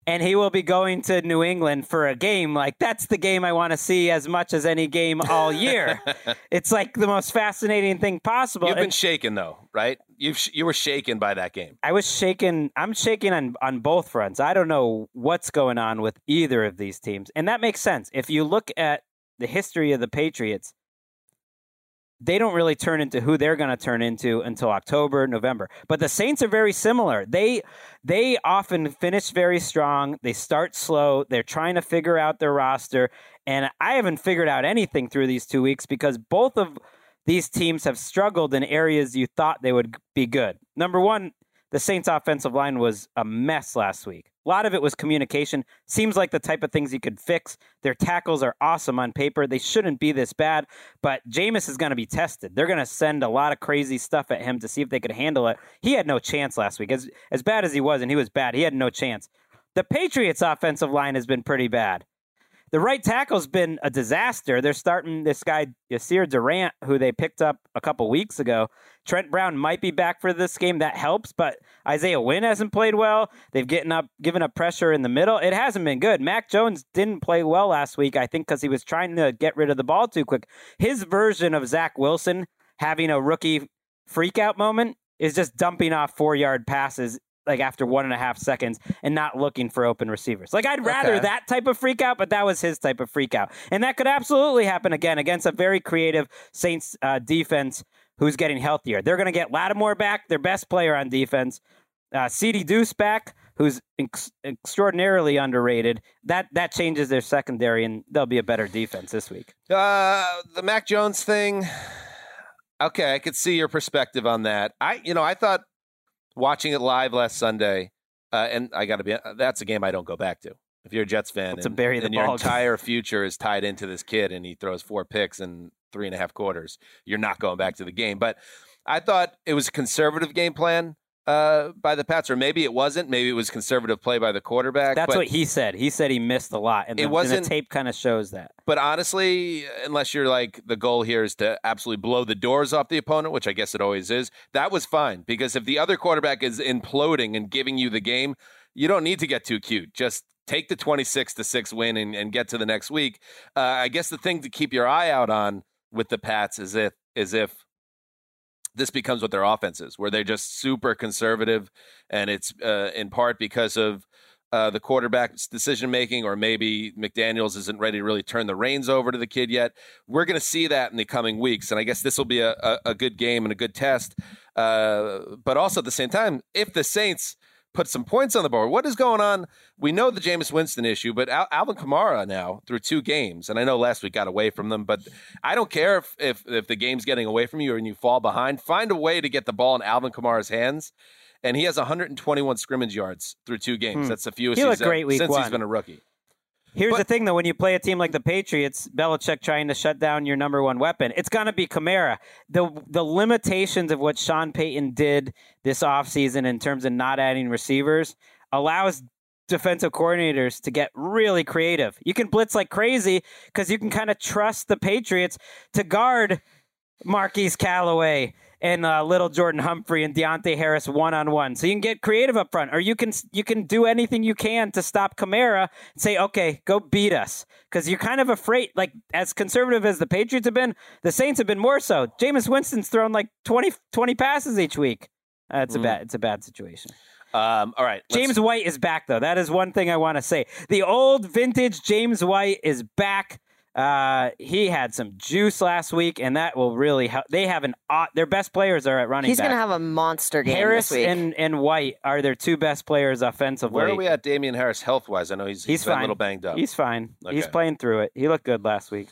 and he will be going to New England for a game, like that's the game I want to see as much as any game all year. it's like the most fascinating thing possible. You've been And shaken though, right? You you were shaken by that game. I was shaken. I'm shaking on, on both fronts. I don't know what's going on with either of these teams. And that makes sense. If you look at the history of the Patriots, they don't really turn into who they're going to turn into until October, November. But the Saints are very similar. They they often finish very strong. They start slow. They're trying to figure out their roster, and I haven't figured out anything through these 2 weeks because both of these teams have struggled in areas you thought they would be good. Number 1, the Saints offensive line was a mess last week. A lot of it was communication. Seems like the type of things you could fix. Their tackles are awesome on paper. They shouldn't be this bad, but Jameis is going to be tested. They're going to send a lot of crazy stuff at him to see if they could handle it. He had no chance last week. As as bad as he was, and he was bad, he had no chance. The Patriots offensive line has been pretty bad. The right tackle's been a disaster. They're starting this guy Yasir Durant, who they picked up a couple weeks ago. Trent Brown might be back for this game. That helps, but Isaiah Wynn hasn't played well. They've getting up, given up pressure in the middle. It hasn't been good. Mac Jones didn't play well last week, I think, because he was trying to get rid of the ball too quick. His version of Zach Wilson having a rookie freakout moment is just dumping off four yard passes like after one and a half seconds and not looking for open receivers. Like I'd rather Okay. that type of freak out, but that was his type of freak out. And that could absolutely happen again against a very creative Saints uh, defense who's getting healthier. They're going to get Lattimore back, their best player on defense. Uh, CD Deuce back, who's ex- extraordinarily underrated. That that changes their secondary, and they'll be a better defense this week. Uh, the Mac Jones thing. Okay, I could see your perspective on that. I, you know, I thought watching it live last Sunday, uh, and I got to be. That's a game I don't go back to. If you're a Jets fan, It's a and, bury the and your entire future is tied into this kid, and he throws four picks in three and a half quarters, you're not going back to the game. But I thought it was a conservative game plan uh, by the Pats, or maybe it wasn't. Maybe it was conservative play by the quarterback. That's but- what he said. He said he missed a lot, and It the, and wasn't- the tape kind of shows that. But honestly, unless you're like the goal here is to absolutely blow the doors off the opponent, which I guess it always is, that was fine because if the other quarterback is imploding and giving you the game, you don't need to get too cute. Just take the 26 to 6 win and, and get to the next week. Uh, I guess the thing to keep your eye out on with the Pats is if is if this becomes what their offense is, where they're just super conservative, and it's uh, in part because of uh, the quarterback's decision making, or maybe McDaniels isn't ready to really turn the reins over to the kid yet. We're going to see that in the coming weeks, and I guess this will be a, a, a good game and a good test. Uh, but also at the same time, if the Saints put some points on the board, what is going on? We know the Jameis Winston issue, but Al- Alvin Kamara now through two games, and I know last week got away from them, but I don't care if, if if the game's getting away from you and you fall behind. Find a way to get the ball in Alvin Kamara's hands. And he has 121 scrimmage yards through two games. Hmm. That's the fewest He he's great week since he's been a rookie. Here's But- the thing, though: when you play a team like the Patriots, Belichick trying to shut down your number one weapon, it's going to be Kamara. the The limitations of what Sean Payton did this offseason in terms of not adding receivers allows defensive coordinators to get really creative. You can blitz like crazy because you can kind of trust the Patriots to guard Marquise Callaway and uh, little Jordan Humphrey and Deonte Harris one on one. So you can get creative up front, or you can you can do anything you can to stop Kamara and say, okay, go beat us, because you're kind of afraid. Like as conservative as the Patriots have been, the Saints have been more so. Jameis Winston's thrown like 20, 20 passes each week. Uh, it's a Mm. bad it's a bad situation. Um, all right, James White is back though. That is one thing I want to say. The old vintage James White is back. Uh, he had some juice last week, and that will really help. They have an aw- their best players are at running back. He's going to have a monster game Harris this week. and, and White are their two best players offensively. Where are we at, Damien Harris, health wise? I know he's, He's been fine. a little banged up. He's fine. He's playing through it. He looked good last week.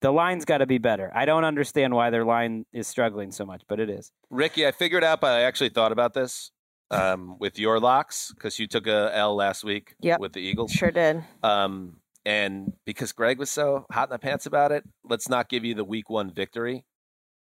The line's got to be better. I don't understand why their line is struggling so much, but it is. Ricky, I figured out, but I actually thought about this um, with your locks because you took a L last week Yep. with the Eagles. sure did. Um, and because Gregg was so hot in the pants about it, let's not give you the week one victory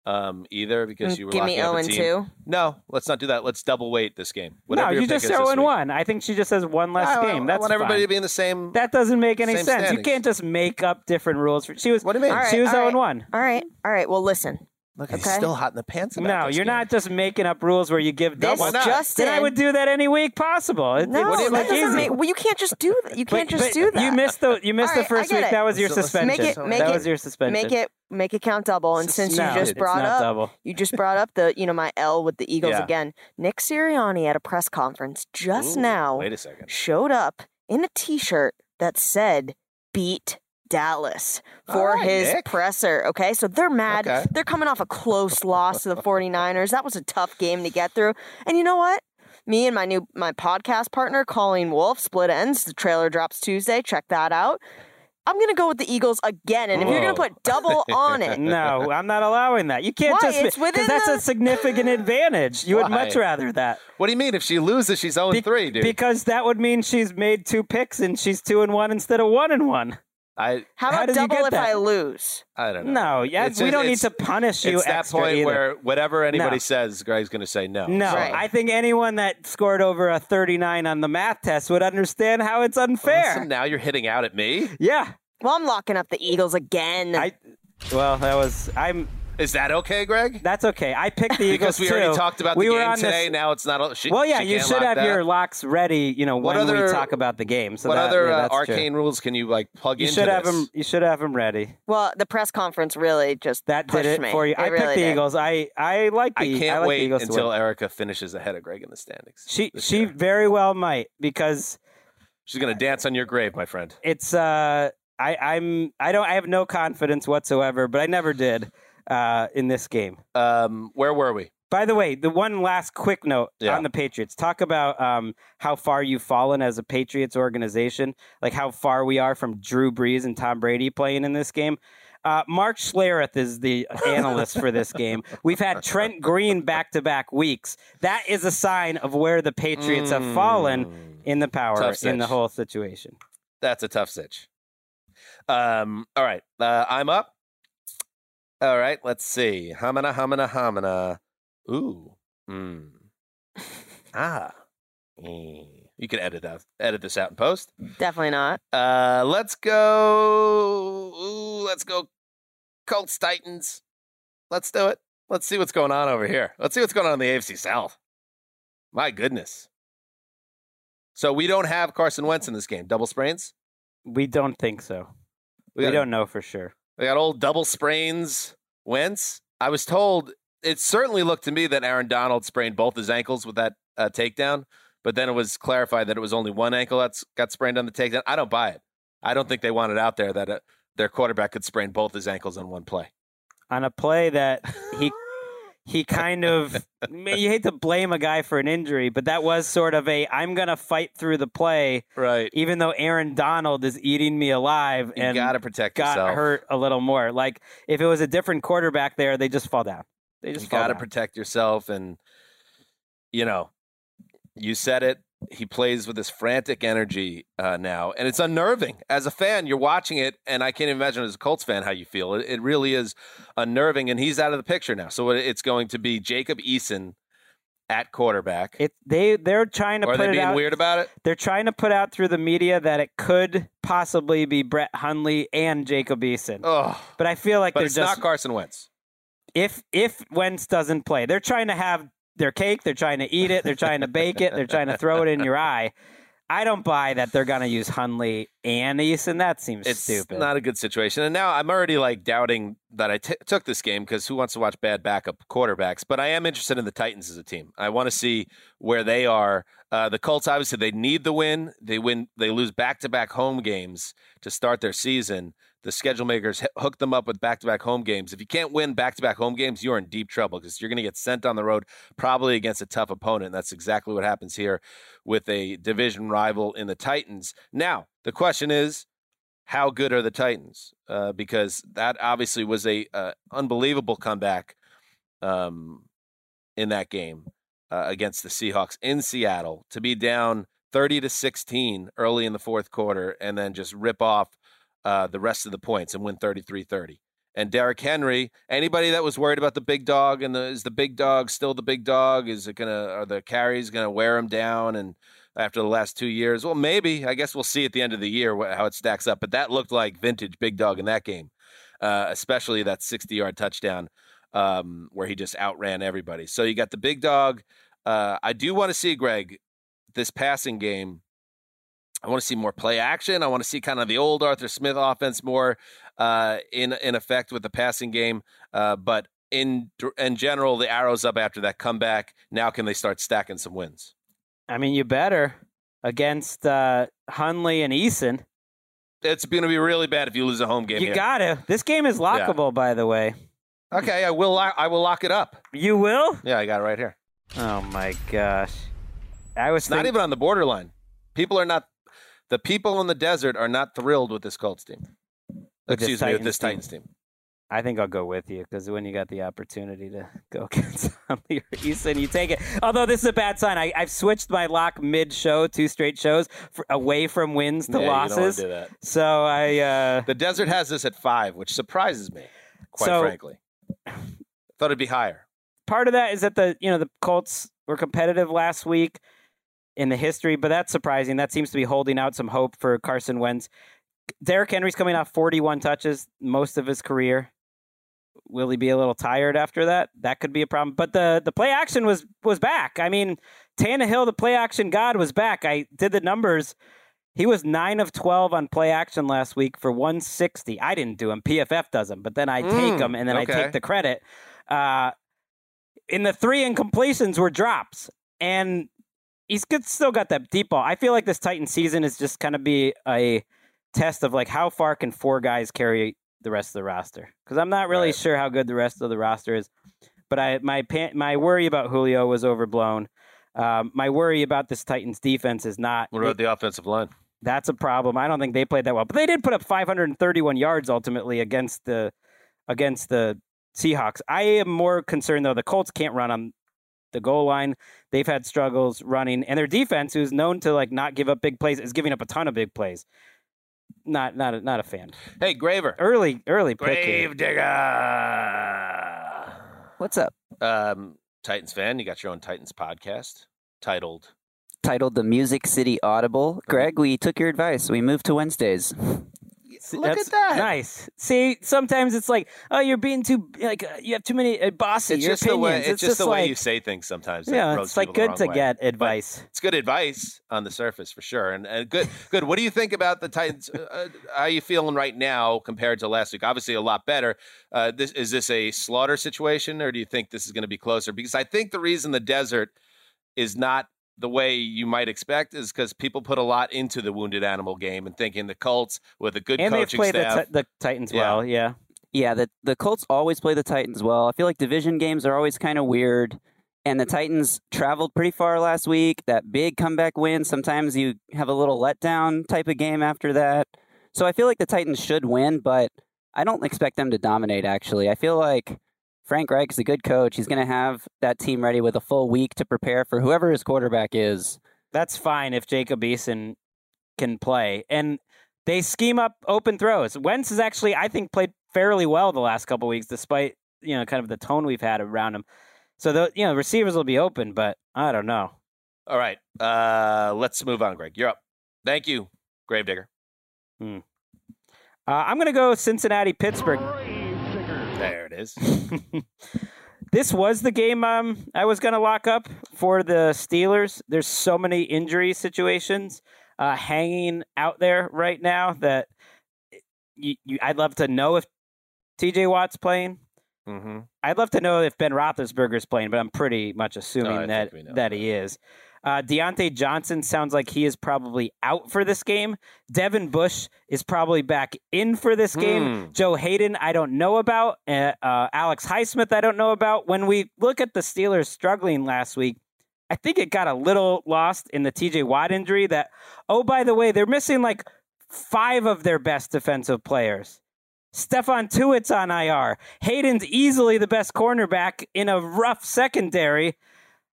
um, either because you were Mm, Give me locking up 0 and 2. No, let's not do that. Let's double weight this game. Whatever no, you just zero throw this in week. one. I think she just has one less I, game. I That's want everybody fine. to be in the same. That doesn't make any Same sense. You can't just make up different rules. For, she was. what do you mean? All right, she was zero right. and one. All right. All right. Well, listen. Look, he's still hot in the pants. About No, this you're game. not just making up rules where you give This double. not? Justin. Then I would do that any week possible. It- No, it's do you like that doesn't easy. make. Well, you can't just do that. You can't But- just but do that. You missed the you missed All the first week. it. That was your So suspension. make it. Make that it. was your suspension. Make it. Make it count double. And since no, you just brought up, double. you just brought up the, you know, my L with the Eagles Yeah. again. Nick Sirianni at a press conference just Ooh, now Wait a second. showed up in a T-shirt that said "Beat Dallas" for All right, his Nick. presser. Okay, so they're mad. Okay. They're coming off a close loss to the 49ers. That was a tough game to get through. And you know what? Me and my new my podcast partner Colleen Wolfe split ends. The trailer drops Tuesday. Check that out. I'm gonna go with the Eagles again, and if you're gonna put double on it, No, I'm not allowing that. You can't Why? just It's within because that's the- a significant advantage. You would much rather that. What do you mean? If she loses, she's 0 Be- 3, dude. Because that would mean she's made two picks and she's two and one instead of one and one. I how How about did you double if that? I lose? I don't know. No, yeah, It's we just- don't need to punish you It's that point either. where whatever anybody No. says, Gregg's going to say no. no, Right. I think anyone that scored over a 39 on the math test would understand how it's unfair. Listen, now you're hitting out at me. yeah, Well, I'm locking up the Eagles again. I. Well, that was I'm. Is that okay, Gregg? That's okay. I picked the Eagles Because we too. already talked about we the were game on today. This, Now it's not. She, well, yeah, you should have that. your locks ready. You know What when other- we talk about the game. So what that, other yeah, uh, that's true. arcane rules can you like plug You into should have this? them. You should have them ready. well, the press conference really just That pushed did it me. for you. It I really picked the did. Eagles. I I like the. I can't like wait Eagles until. Erica finishes ahead of Gregg in the standings. She she year. very well might because she's going to dance on your grave, my friend. it's uh I I'm I don't I have no confidence whatsoever, but I never did uh in this game. Um, where were we? By the way, the one last quick note Yeah. on the Patriots. Talk about um, how far you've fallen as a Patriots organization, like how far we are from Drew Brees and Tom Brady playing in this game. Uh, Mark Schlereth is the analyst for this game. We've had Trent Green back to back weeks. That is a sign of where the Patriots have fallen Mm, in the power in the whole situation. That's a tough stitch. Um, all right, uh, I'm up. All right, let's see. Hamina, hamina, hamina. Ooh. Hmm. Ah. Eh. You can edit out, edit this out in post. Definitely not. Uh, let's go. Ooh, let's go. Colts Titans. Let's do it. Let's see what's going on over here. Let's see what's going on in the AFC South. My goodness. So we don't have Carson Wentz in this game. Double sprains. We don't think so. We, got- don't know for sure. We got old double sprains. Wentz. I was told it certainly looked to me that Aaron Donald sprained both his ankles with that uh, takedown, but then it was clarified that it was only one ankle that's got sprained on the takedown. I don't buy it. I don't think they wanted out there that uh, their quarterback could sprain both his ankles on one play. On a play that he he kind of you hate to blame a guy for an injury, but that was sort of a I'm gonna fight through the play, Right. even though Aaron Donald is eating me alive You and got to protect got yourself. hurt a little more. Like if it was a different quarterback there, they just fall down. They just You fall got to down. protect yourself. And, you know, you said it. He plays with this frantic energy uh, now, and it's unnerving. As a fan, you're watching it, and I can't imagine as a Colts fan how you feel. It, it really is unnerving, and he's out of the picture now. So it's going to be Jacob Eason at quarterback. It they they're trying to Or are put they being out. weird about it? They're trying to put out through the media that it could possibly be Brett Hundley and Jacob Eason. Oh, But I feel like but they're it's just not Carson Wentz. if if Wentz doesn't play, they're trying to have their cake, they're trying to eat it, they're trying to bake it, they're trying to throw it in your eye. I don't buy that they're going to use Hundley and Eason. That seems It's stupid. not a good situation. And now I'm already like doubting that I t- took this game because who wants to watch bad backup quarterbacks? But I am interested in the Titans as a team. I want to see where they are. Uh, the Colts obviously they need the win. They win. They lose back to back home games to start their season. The schedule makers hook them up with back to back home games. If you can't win back to back home games, you're in deep trouble because you're going to get sent on the road probably against a tough opponent. And that's exactly what happens here with a division rival in the Titans. Now the question is how good are the Titans? Uh, because that obviously was a uh, unbelievable comeback um, in that game uh, against the Seahawks in Seattle to be down 30 to 16 early in the fourth quarter and then just rip off uh, the rest of the points and win 33-30. And Derrick Henry, anybody that was worried about the big dog and the, is the big dog still the big dog? Is it gonna are the carries gonna wear him down? And after the last two years, well, maybe. I guess we'll see at the end of the year how it stacks up. But that looked like vintage big dog in that game, uh, especially that 60 yard touchdown um, where he just outran everybody. So you got the big dog. Uh, I do want to see Gregg this passing game. I want to see more play action. I want to see kind of the old Arthur Smith offense more uh, in in effect with the passing game. Uh, but in in general, the arrows up after that comeback. Now can they start stacking some wins? I mean, you better against uh, Hundley and Eason. It's going to be really bad if you lose a home game. You here. got to. This game is lockable, by the way. okay. I will. I will lock it up. You will? Yeah, I got it right here. Oh my gosh! I was It's not even on the borderline. People are not. The people in the desert are not thrilled with this Colts team. With Excuse me, with this. Titans team. I think I'll go with you because when you got the opportunity to go against Eason, you take it. Although this is a bad sign. I, I've switched my lock mid-show, two straight shows, for, away from wins to Yeah, you don't losses. do that. So I, uh, The desert has this at five, which surprises me, quite So- frankly. Thought it'd be higher. part of that is that the you know the Colts were competitive last week in the history, but that's surprising. That seems to be holding out some hope for Carson Wentz. Derrick Henry's coming off 41 touches most of his career. Will he be a little tired after that? That could be a problem. But the the play action was was back. I mean, Tannehill, the play action god, was back. I did the numbers. He was nine of twelve on play action last week for 160. I didn't do him. PFF does them, but then I take Mm, them and then I take the credit. Uh, in the three incompletions were drops, and he's good, still got that deep ball. I feel like this Titan season is just kind of be a test of like how far can four guys carry the rest of the roster? Because I'm not really Right. sure how good the rest of the roster is. But I my pan, my worry about Julio was overblown. Um, my worry about this Titans defense is not. What about the offensive line? That's a problem. I don't think they played that well, but they did put up 531 yards ultimately against the against the Seahawks. I am more concerned though. The Colts can't run on the goal line. They've had struggles running, and their defense, who's known to like not give up big plays, is giving up a ton of big plays. Not not a, not a fan. Hey, Graver. Early early pick here. Digger. What's up? Um, Titans fan, you got your own Titans podcast titled titled The Music City Audible. Gregg, we took your advice. We moved to Wednesdays. Look at that. Nice. See, sometimes it's like, oh, you're being too like uh, you have too many uh, bossy. It's your just the way opinions. it's, just the like, way you say things sometimes. Yeah, it's like good to way. get But advice. It's good advice on the surface for sure, and, and good. Good. What do you think about the Titans? Uh, uh, how are you feeling right now compared to last week? Obviously, a lot better. Uh, this is this a slaughter situation, or do you think this is going to be closer? Because I think the reason the desert is not the way you might expect is because people put a lot into the wounded animal game and thinking the Colts with a good and they've coaching played the, staff. The Titans Yeah. well. Yeah. Yeah, the the Colts always play the Titans well. I feel like division games are always kind of weird. And the Titans traveled pretty far last week. That big comeback win. Sometimes you have a little letdown type of game after that. So I feel like the Titans should win, but I don't expect them to dominate, actually. I feel like Frank Reich is a good coach. He's going to have that team ready with a full week to prepare for whoever his quarterback is. That's fine if Jacob Eason can play. And they scheme up open throws. Wentz has actually, I think, played fairly well the last couple weeks, despite you know kind of the tone we've had around him. So the you know receivers will be open, but I don't know. All right, uh, let's move on, Gregg. You're up. Thank you, Gravedigger. Uh, I'm going to go Cincinnati Pittsburgh. There it is. this was the game um, I was going to lock up for the Steelers. There's so many injury situations uh, hanging out there right now that you, you, I'd love to know if TJ Watt's playing. mm-hmm. I'd love to know if Ben Roethlisberger's playing, but I'm pretty much assuming I that think we know that that. he is. Uh, Diontae Johnson sounds like he is probably out for this game. Devin Bush is probably back in for this game. Hmm. Joe Haden, I don't know about. Uh, uh, Alex Highsmith, I don't know about. When we look at the Steelers struggling last week, I think it got a little lost in the TJ Watt injury. That, oh, by the way, they're missing like five of their best defensive players. Stephon Tuitt's on IR. Haden's easily the best cornerback in a rough secondary.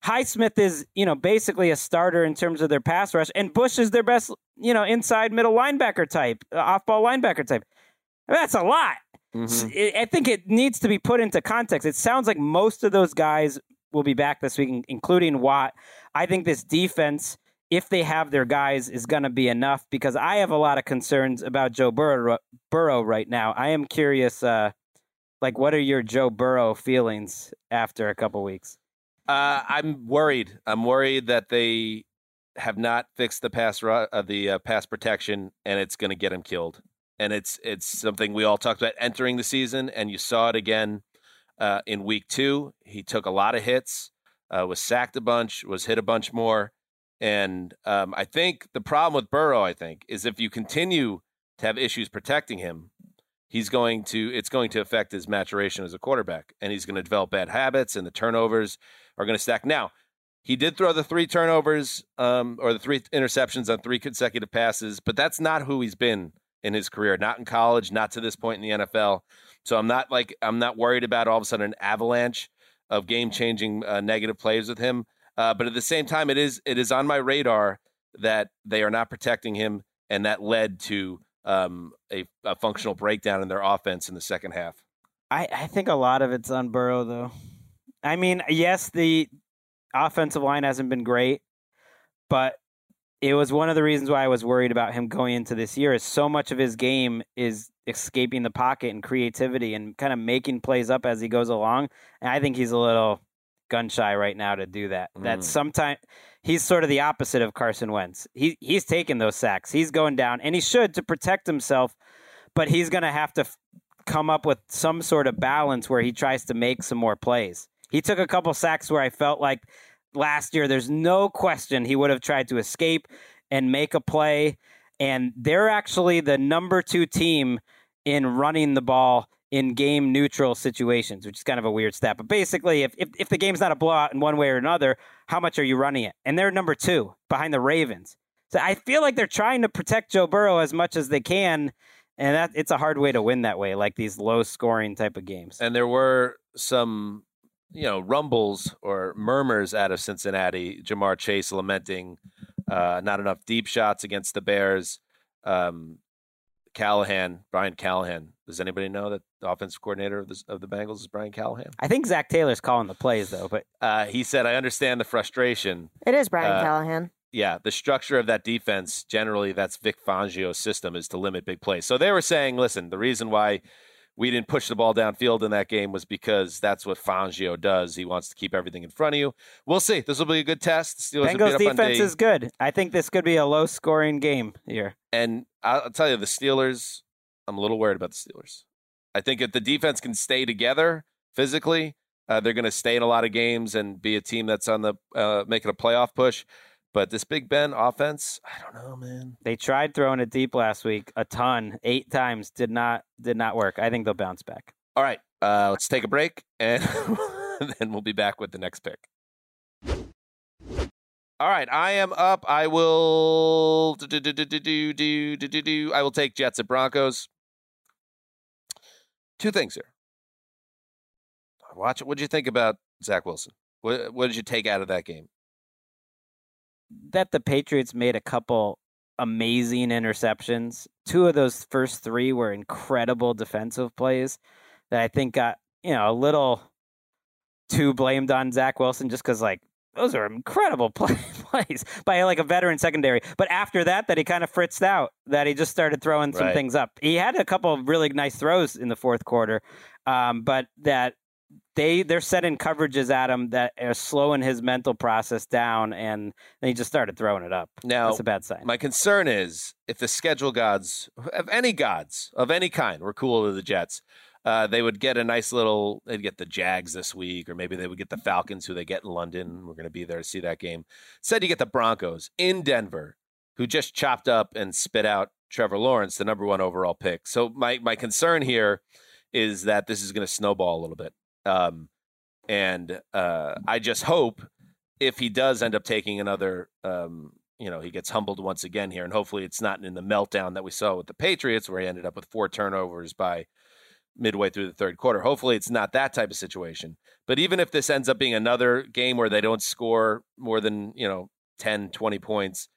Highsmith is, you know, basically a starter in terms of their pass rush, and Bush is their best, you know, inside middle linebacker type, uh, off-ball linebacker type. That's a lot. Mm-hmm. I I think it needs to be put into context. It sounds like most of those guys will be back this week, including Watt. I think this defense, if they have their guys, is going to be enough because I have a lot of concerns about Joe Burrow, Burrow right now. I am curious, uh, like, what are your Joe Burrow feelings after a couple weeks? Uh, I'm worried. I'm worried that they have not fixed the pass uh, the uh, pass protection, and it's going to get him killed. And it's it's something we all talked about entering the season, and you saw it again uh, in week two. He took a lot of hits, uh, was sacked a bunch, was hit a bunch more, and um, I think the problem with Burrow, I think, is if you continue to have issues protecting him, he's going to it's going to affect his maturation as a quarterback, and he's going to develop bad habits, and the turnovers are going to stack. Now, He did throw the three turnovers um, or the three interceptions on three consecutive passes, but that's not who he's been in his career. Not in college, not to this point in the NFL. So I'm not like I'm not worried about all of a sudden an avalanche of game changing uh, negative plays with him. Uh, but at the same time, it is it is on my radar that they are not protecting him, and that led to um, a, a functional breakdown in their offense in the second half. I, I think a lot of it's on Burrow, though. I mean, yes, the offensive line hasn't been great, but it was one of the reasons why I was worried about him going into this year. Is so much of his game is escaping the pocket and creativity and kind of making plays up as he goes along. And I think he's a little gun shy right now to do that. Mm. That sometimes he's sort of the opposite of Carson Wentz. He he's taking those sacks. He's going down, and he should to protect himself. But he's going to have to f- come up with some sort of balance where he tries to make some more plays. He took a couple sacks where I felt like last year, there's no question he would have tried to escape and make a play. And they're actually the number two team in running the ball in game neutral situations, which is kind of a weird stat. But basically, if, if, if the game's not a blowout in one way or another, how much are you running it? And they're number two behind the Ravens. So I feel like they're trying to protect Joe Burrow as much as they can. And that it's a hard way to win that way, like these low scoring type of games. And there were some you know rumbles or murmurs out of Cincinnati. Ja'Marr Chase lamenting uh, not enough deep shots against the Bears. Um, Callahan, Brian Callahan. Does anybody know that the offensive coordinator of the, of the Bengals is Brian Callahan? I think Zac Taylor's calling the plays though, but uh, he said, "I understand the frustration." It is Brian Uh, Callahan. Yeah, the structure of that defense generally, that's Vic Fangio's system is to limit big plays. So they were saying, listen, the reason why we didn't push the ball downfield in that game was because that's what Fangio does. He wants to keep everything in front of you. We'll see. This will be a good test. The Steelers Bengals defense is good. I think this could be a low scoring game here. And I'll tell you, the Steelers, I'm a little worried about the Steelers. I think if the defense can stay together physically, uh, they're going to stay in a lot of games and be a team that's on the uh, making a playoff push. But this Big Ben offense, I don't know, man. They tried throwing it deep last week a ton, eight times. Did not did not work. I think they'll bounce back. All right, uh, let's take a break, and then we'll be back with the next pick. All right, I am up. I will do, do, do, do do do do do do. I will take Jets at Broncos. Two things here. Watch. What did you think about Zach Wilson? What, what did you take out of that game? That the Patriots made a couple amazing interceptions. Two of those first three were incredible defensive plays that I think got, you know, a little too blamed on Zach Wilson just because, like, those are incredible play, plays by like a veteran secondary. But after that, that he kind of fritzed out, that he just started throwing some Right. things up. He had a couple of really nice throws in the fourth quarter, um, but that they they're setting coverages at him that are slowing his mental process down, and then he just started throwing it up. Now, That's a bad sign. My concern is if the schedule gods of any gods of any kind were cool to the Jets, uh, they would get a nice little. They'd get the Jags this week, or maybe they would get the Falcons, who they get in London. We're going to be there to see that game. Said you get the Broncos in Denver, who just chopped up and spit out Trevor Lawrence, the number one overall pick. So my my concern here is that this is going to snowball a little bit. Um, and uh, I just hope if he does end up taking another, um, you know, he gets humbled once again here, and hopefully it's not in the meltdown that we saw with the Patriots, where he ended up with four turnovers by midway through the third quarter. Hopefully it's not that type of situation. But even if this ends up being another game where they don't score more than, you know, 10, 20 points,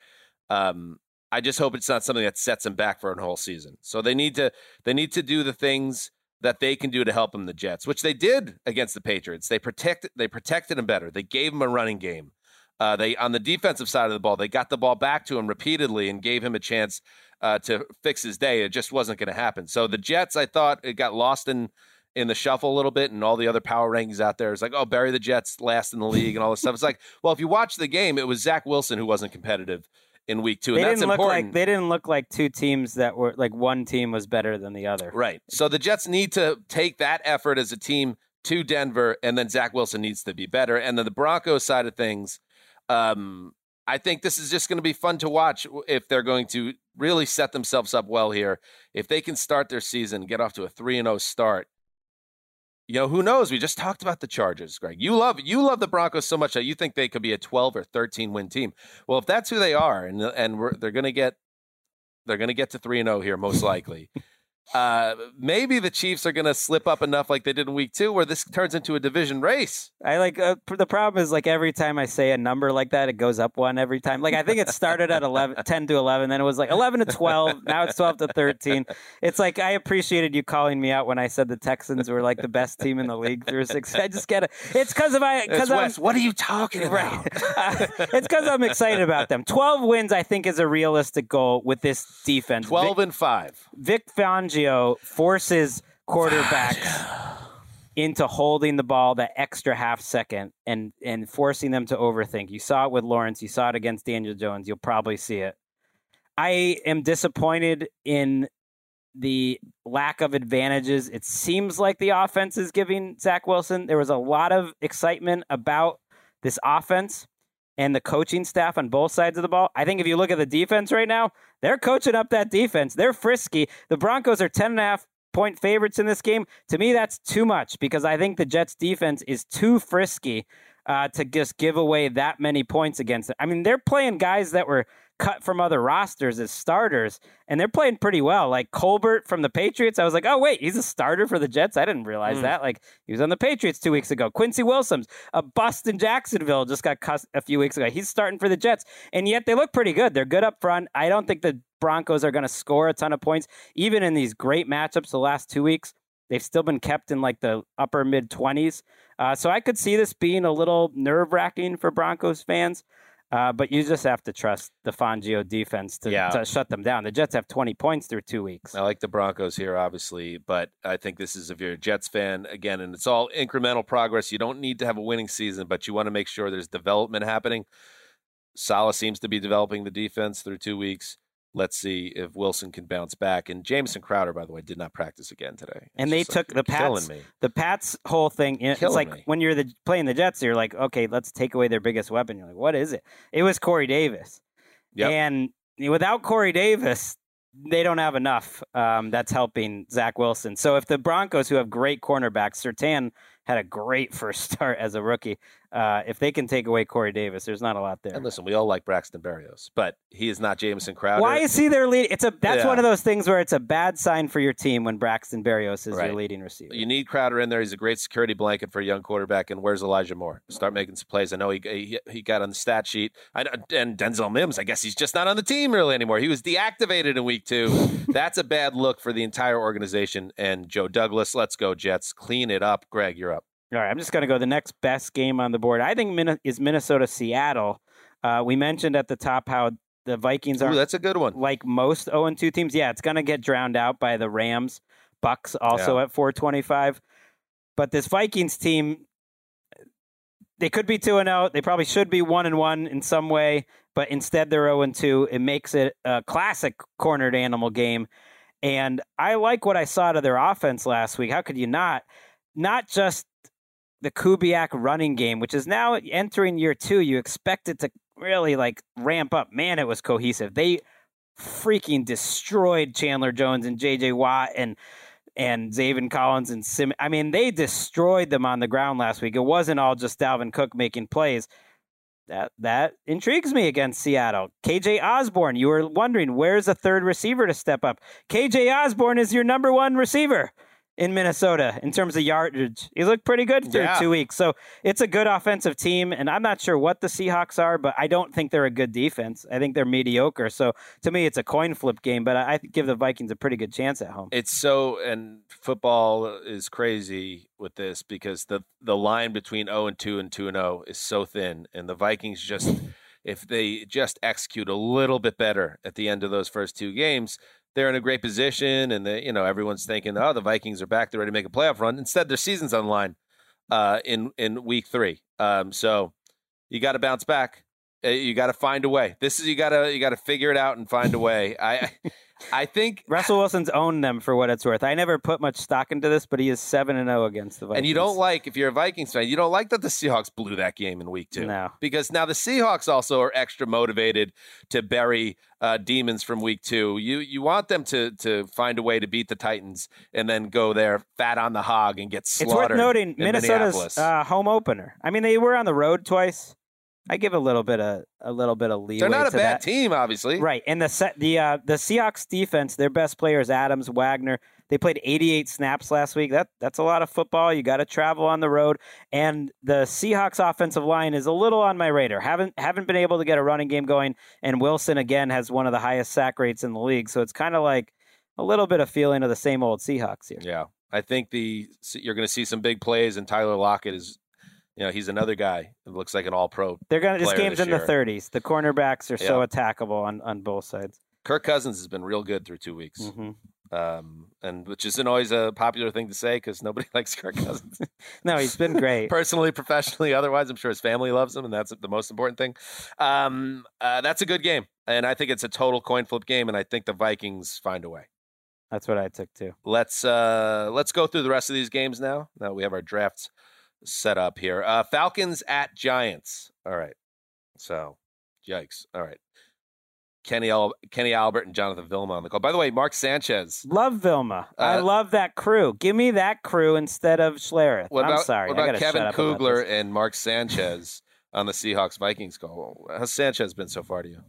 um, I just hope it's not something that sets them back for a whole season. So they need to they need to do the things that they can do to help them the Jets, which they did against the Patriots. They protected they protected him better. They gave him a running game. Uh, they on the defensive side of the ball, they got the ball back to him repeatedly and gave him a chance uh, to fix his day. It just wasn't going to happen. So the Jets, I thought, it got lost in in the shuffle a little bit, and all the other power rankings out there is like, oh, bury the Jets last in the league and all this stuff. It's like, well, if you watch the game, it was Zach Wilson who wasn't competitive in week two, they and that's didn't look important. like they didn't look like two teams that were like one team was better than the other. Right. So the Jets need to take that effort as a team to Denver, and then Zach Wilson needs to be better. And then the Broncos side of things, um, I think this is just going to be fun to watch if they're going to really set themselves up well here. If they can start their season, get off to a 3 and 0 start, you know, who knows? We just talked about the Chargers, Gregg. You love you love the Broncos so much that you think they could be a 12 or 13 win team. Well, if that's who they are, and and they're going to get they're going to get to three and zero here most likely. Uh, maybe the Chiefs are going to slip up enough like they did in week two, where this turns into a division race. I like uh, the problem is like every time I say a number like that, it goes up one every time. Like I think it started at 11, 10 to 11, then it was like 11 to 12. now it's 12 to 13. It's like I appreciated you calling me out when I said the Texans were like the best team in the league through six. I just get it. It's because of I, because I'm, Wes. What are you talking about? Right. Uh, it's because I'm excited about them. 12 wins, I think, is a realistic goal with this defense. 12 and 5. Vic Fangio forces quarterbacks into holding the ball that extra half second and and forcing them to overthink. You saw it with Lawrence. You saw it against Daniel Jones. You'll probably see it. I am disappointed in the lack of advantages. It seems like the offense is giving Zach Wilson. There was a lot of excitement about this offense and the coaching staff on both sides of the ball. I think if you look at the defense right now, they're coaching up that defense. They're frisky. The Broncos are 10 and a half point favorites in this game. To me, that's too much because I think the Jets defense is too frisky uh, to just give away that many points against it. I mean, they're playing guys that were cut from other rosters as starters, and they're playing pretty well. Like Colbert from the Patriots, I was like, oh wait, he's a starter for the Jets. I didn't realize Hmm. that. Like he was on the Patriots two weeks ago. Quincy Wilson's a bust in Jacksonville just got cut a few weeks ago. He's starting for the Jets, and yet they look pretty good. They're good up front. I don't think the Broncos are going to score a ton of points, even in these great matchups the last two weeks. They've still been kept in like the upper mid 20s. Uh, so I could see this being a little nerve wracking for Broncos fans. Uh, but you just have to trust the Fangio defense to, Yeah. to shut them down. The Jets have 20 points through two weeks. I like the Broncos here, obviously, but I think this is if you're a Jets fan again, and it's all incremental progress. You don't need to have a winning season, but you want to make sure there's development happening. Salah seems to be developing the defense through two weeks. Let's see if Wilson can bounce back. And Jamison Crowder, by the way, did not practice again today. It's And they just like, took the Pats. The Pats whole thing. you know, It's like me. when you're the playing the Jets, you're like, okay, let's take away their biggest weapon. You're like, what is it? It was Corey Davis. Yep. And without Corey Davis, they don't have enough. Um, that's helping Zach Wilson. So if the Broncos, who have great cornerbacks, Surtain had a great first start as a rookie. Uh, if they can take away Corey Davis, there's not a lot there. And listen, we all like Braxton Berrios, but he is not Jamison Crowder. Why is he their lead? It's a that's Yeah. one of those things where it's a bad sign for your team when Braxton Berrios is Right. your leading receiver. You need Crowder in there. He's a great security blanket for a young quarterback. And where's Elijah Moore? Start making some plays. I know he he, he got on the stat sheet. I and Denzel Mims. I guess he's just not on the team really anymore. He was deactivated in week two. That's a bad look for the entire organization. And Joe Douglas, let's go Jets. Clean it up. Gregg, you're up. All right, I'm just going to go the next best game on the board. I think Min- is Minnesota Seattle. Uh, we mentioned at the top how the Vikings are that's a good one. like most 0 2 teams. Yeah, it's going to get drowned out by the Rams. Bucs also at 425. But this Vikings team, they could be 2 and 0. They probably should be 1 and 1 in some way, but instead they're 0 and 2. It makes it a classic cornered animal game. And I like what I saw to their offense last week. How could you not? Not just the Kubiak running game, which is now entering year two. You expect it to really like ramp up. Man, it was cohesive. They freaking destroyed Chandler Jones and J.J. Watt and and Zaven Collins and Sim. I mean, they destroyed them on the ground last week. It wasn't all just Dalvin Cook making plays. That that intrigues me against Seattle. KJ Osborn, you were wondering where's a third receiver to step up. KJ Osborn is your number one receiver in Minnesota in terms of yardage. He looked pretty good through Yeah. two weeks. So it's a good offensive team, and I'm not sure what the Seahawks are, but I don't think they're a good defense. I think they're mediocre. So to me, it's a coin flip game, but I I give the Vikings a pretty good chance at home. It's so and football is crazy with this because the the line between 0 and 2 and 2 and 0 is so thin and the Vikings just if they just execute a little bit better at the end of those first two games they're in a great position and they you know everyone's thinking oh the Vikings are back they're ready to make a playoff run. Instead their season's on the line uh in in week 3 um so you got to bounce back You got to find a way. This is you got to you got to figure it out and find a way. I I think Russell Wilson's owned them for what it's worth. I never put much stock into this, but he is seven and zero against the Vikings. and you don't like if you're a Vikings fan, you don't like that the Seahawks blew that game in week 2. No. Because now the Seahawks also are extra motivated to bury uh, demons from week 2. You you want them to to find a way to beat the Titans and then go there fat on the hog and get slaughtered. It's worth noting in Minnesota's uh, home opener. I mean, they were on the road twice. I give a little bit of a little bit of leeway. They're not a bad that. team, obviously. Right, and the set the uh, the Seahawks defense, their best player is Adams Wagner. They played 88 snaps last week. That that's a lot of football. You got to travel on the road, and the Seahawks offensive line is a little on my radar. haven't haven't been able to get a running game going, and Wilson again has one of the highest sack rates in the league. So it's kind of like a little bit of feeling of the same old Seahawks here. Yeah, I think the you're going to see some big plays, and Tyler Lockett is, you know, he's another guy that looks like an All Pro. They're gonna. This game's this in the 30s. The cornerbacks are so attackable on on both sides. Kirk Cousins has been real good through two weeks, hmm um, and which isn't always a popular thing to say because nobody likes Kirk Cousins. No, he's been great. Personally, professionally, otherwise, I'm sure his family loves him, and that's the most important thing. Um, uh, that's a good game, and I think it's a total coin flip game, and I think the Vikings find a way. That's what I took too. Let's uh, let's go through the rest of these games now. Now we have our drafts set up here. Uh, Falcons at Giants. All right. So, yikes. All right. Kenny Al- Kenny Albert and Jonathan Vilma on the call. By the way, Mark Sanchez. Love Vilma. I Uh, love that crew. Give me that crew instead of Schlereth. What I'm sorry. What I about Kevin shut up about Kugler this. and Mark Sanchez on the Seahawks Vikings call? How's Sanchez been so far to you?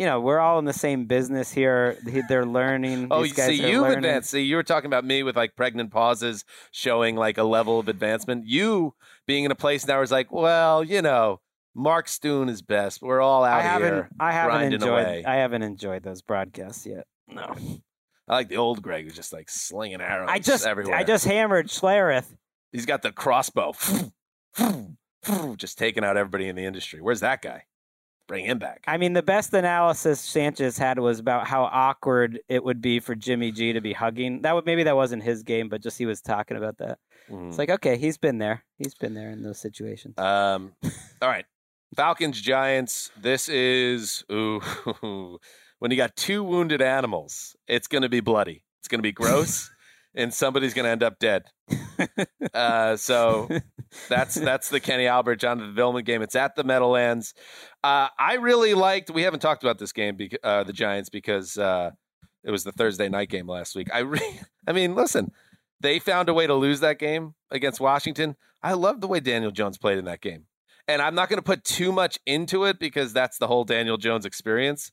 You know, we're all in the same business here. They're learning. Oh, These guys see, are you've learning. advanced. See, you were talking about me with like pregnant pauses showing like a level of advancement. You being in a place now is like, well, you know, Mark Stoon is best. We're all out I haven't. here. I haven't enjoyed. away. I haven't enjoyed those broadcasts yet. No. I like the old Gregg who's just like slinging arrows I just. everywhere. I just hammered Schlereth. He's got the crossbow. just taking out everybody in the industry. Where's that guy? Bring him back. I mean, the best analysis Sanchez had was about how awkward it would be for Jimmy G to be hugging. That would maybe that wasn't his game, but just he was talking about that. Mhm. It's like, okay, he's been there. He's been there in those situations. Um, all right. Falcons, Giants. This is ooh, when you got two wounded animals, it's going to be bloody. It's going to be gross, and somebody's going to end up dead. Uh, so that's that's the Kenny Albert, Jonathan Vilma game. It's at the Meadowlands. Uh, I really liked. We haven't talked about this game, bec- uh, the Giants, because uh, it was the Thursday night game last week. I re- I mean, listen, they found a way to lose that game against Washington. I love the way Daniel Jones played in that game, and I'm not going to put too much into it because that's the whole Daniel Jones experience.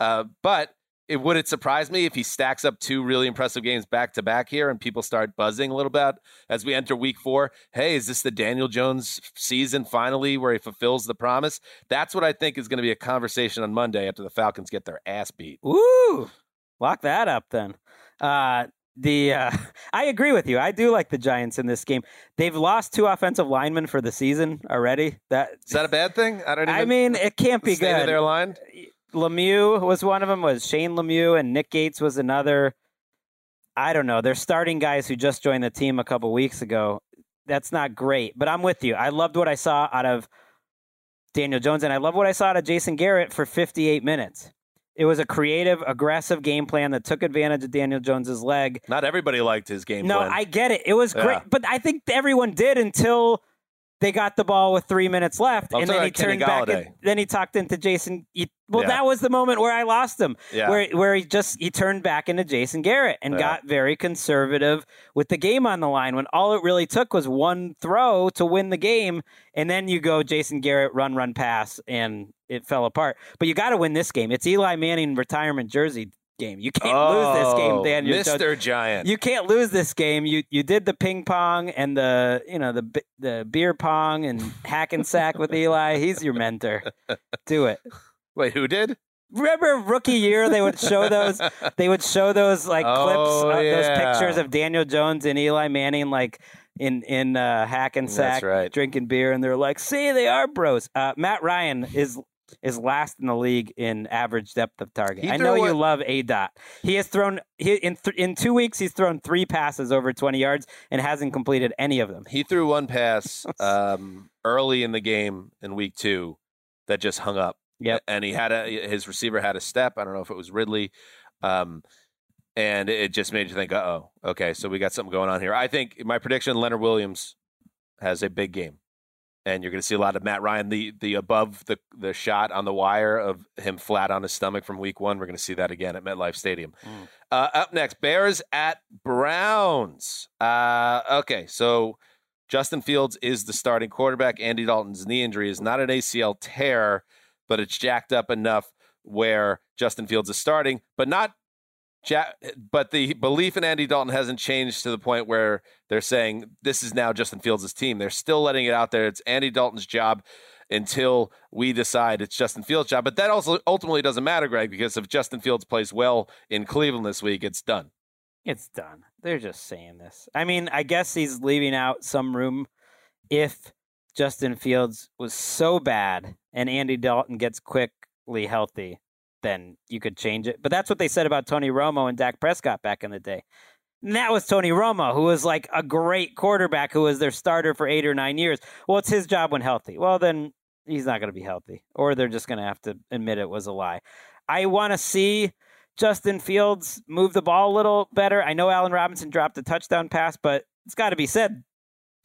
Uh, but it would it surprise me if he stacks up two really impressive games back to back here and people start buzzing a little bit as we enter week four. Hey, is this the Daniel Jones season finally where he fulfills the promise? That's what I think is going to be a conversation on Monday after the Falcons get their ass beat. Ooh, lock that up then. Uh, the uh, I agree with you. I do like the Giants in this game. They've lost two offensive linemen for the season already. That Is that a bad thing? I don't even. I mean, it can't be good. their line. Lemieux was one of them. Was Shane Lemieux and Nick Gates was another. I don't know. They're starting guys who just joined the team a couple weeks ago. That's not great, but I'm with you. I loved what I saw out of Daniel Jones, and I love what I saw out of Jason Garrett for 58 minutes. It was a creative, aggressive game plan that took advantage of Daniel Jones's leg. Not everybody liked his game plan. No, plan. I get it. It was Yeah. great, but I think everyone did until they got the ball with three minutes left, I'm and then he turned back. Golladay. And, then he talked into Jason. He, well, Yeah. that was the moment where I lost him, Yeah. where where he just he turned back into Jason Garrett and Yeah. got very conservative with the game on the line. When all it really took was one throw to win the game, and then you go Jason Garrett run, run, pass, and it fell apart. But you got to win this game. It's Eli Manning retirement jersey game. You can't lose this game, Oh, Daniel. Jones. Mr. Giant. You can't lose this game. You you did the ping pong and the you know the the beer pong and hack and sack with Eli. He's your mentor. Do it. Wait, who did? Remember rookie year? They would show those. They would show those like clips, Oh, uh, those pictures of Daniel Jones and Eli Manning, like in in uh, hack and sack, right. drinking beer, and they're like, "See, they are bros." Uh, Matt Ryan is is last in the league in average depth of target. He I know what- you love a dot. He has thrown he, in th- in two weeks. He's thrown three passes over twenty yards and hasn't completed any of them. He threw one pass um, early in the game in week two that just hung up. Yep. And he had a his receiver had a step. I don't know if it was Ridley. Um, and it just made you think, uh oh, okay, so we got something going on here. I think my prediction: Leonard Williams has a big game, and you're going to see a lot of Matt Ryan. The the above the the shot on the wire of him flat on his stomach from Week One. We're going to see that again at MetLife Stadium. Mm. Uh, up next, Bears at Browns. Uh, okay, so Justin Fields is the starting quarterback. Andy Dalton's knee injury is not an ACL tear, but it's jacked up enough where Justin Fields is starting, but not Ja- but the belief in Andy Dalton hasn't changed to the point where they're saying this is now Justin Fields' team. They're still letting it out there. It's Andy Dalton's job until we decide it's Justin Fields' job. But that also ultimately doesn't matter, Gregg, because if Justin Fields plays well in Cleveland this week, it's done. It's done. They're just saying this. I mean, I guess he's leaving out some room if Justin Fields was so bad and Andy Dalton gets quickly healthy, then you could change it. But that's what they said about Tony Romo and Dak Prescott back in the day. And that was Tony Romo, who was like a great quarterback who was their starter for eight or nine years. Well, it's his job when healthy. Well, then he's not going to be healthy, or they're just going to have to admit it was a lie. I want to see Justin Fields move the ball a little better. I know Allen Robinson dropped a touchdown pass, but it's got to be said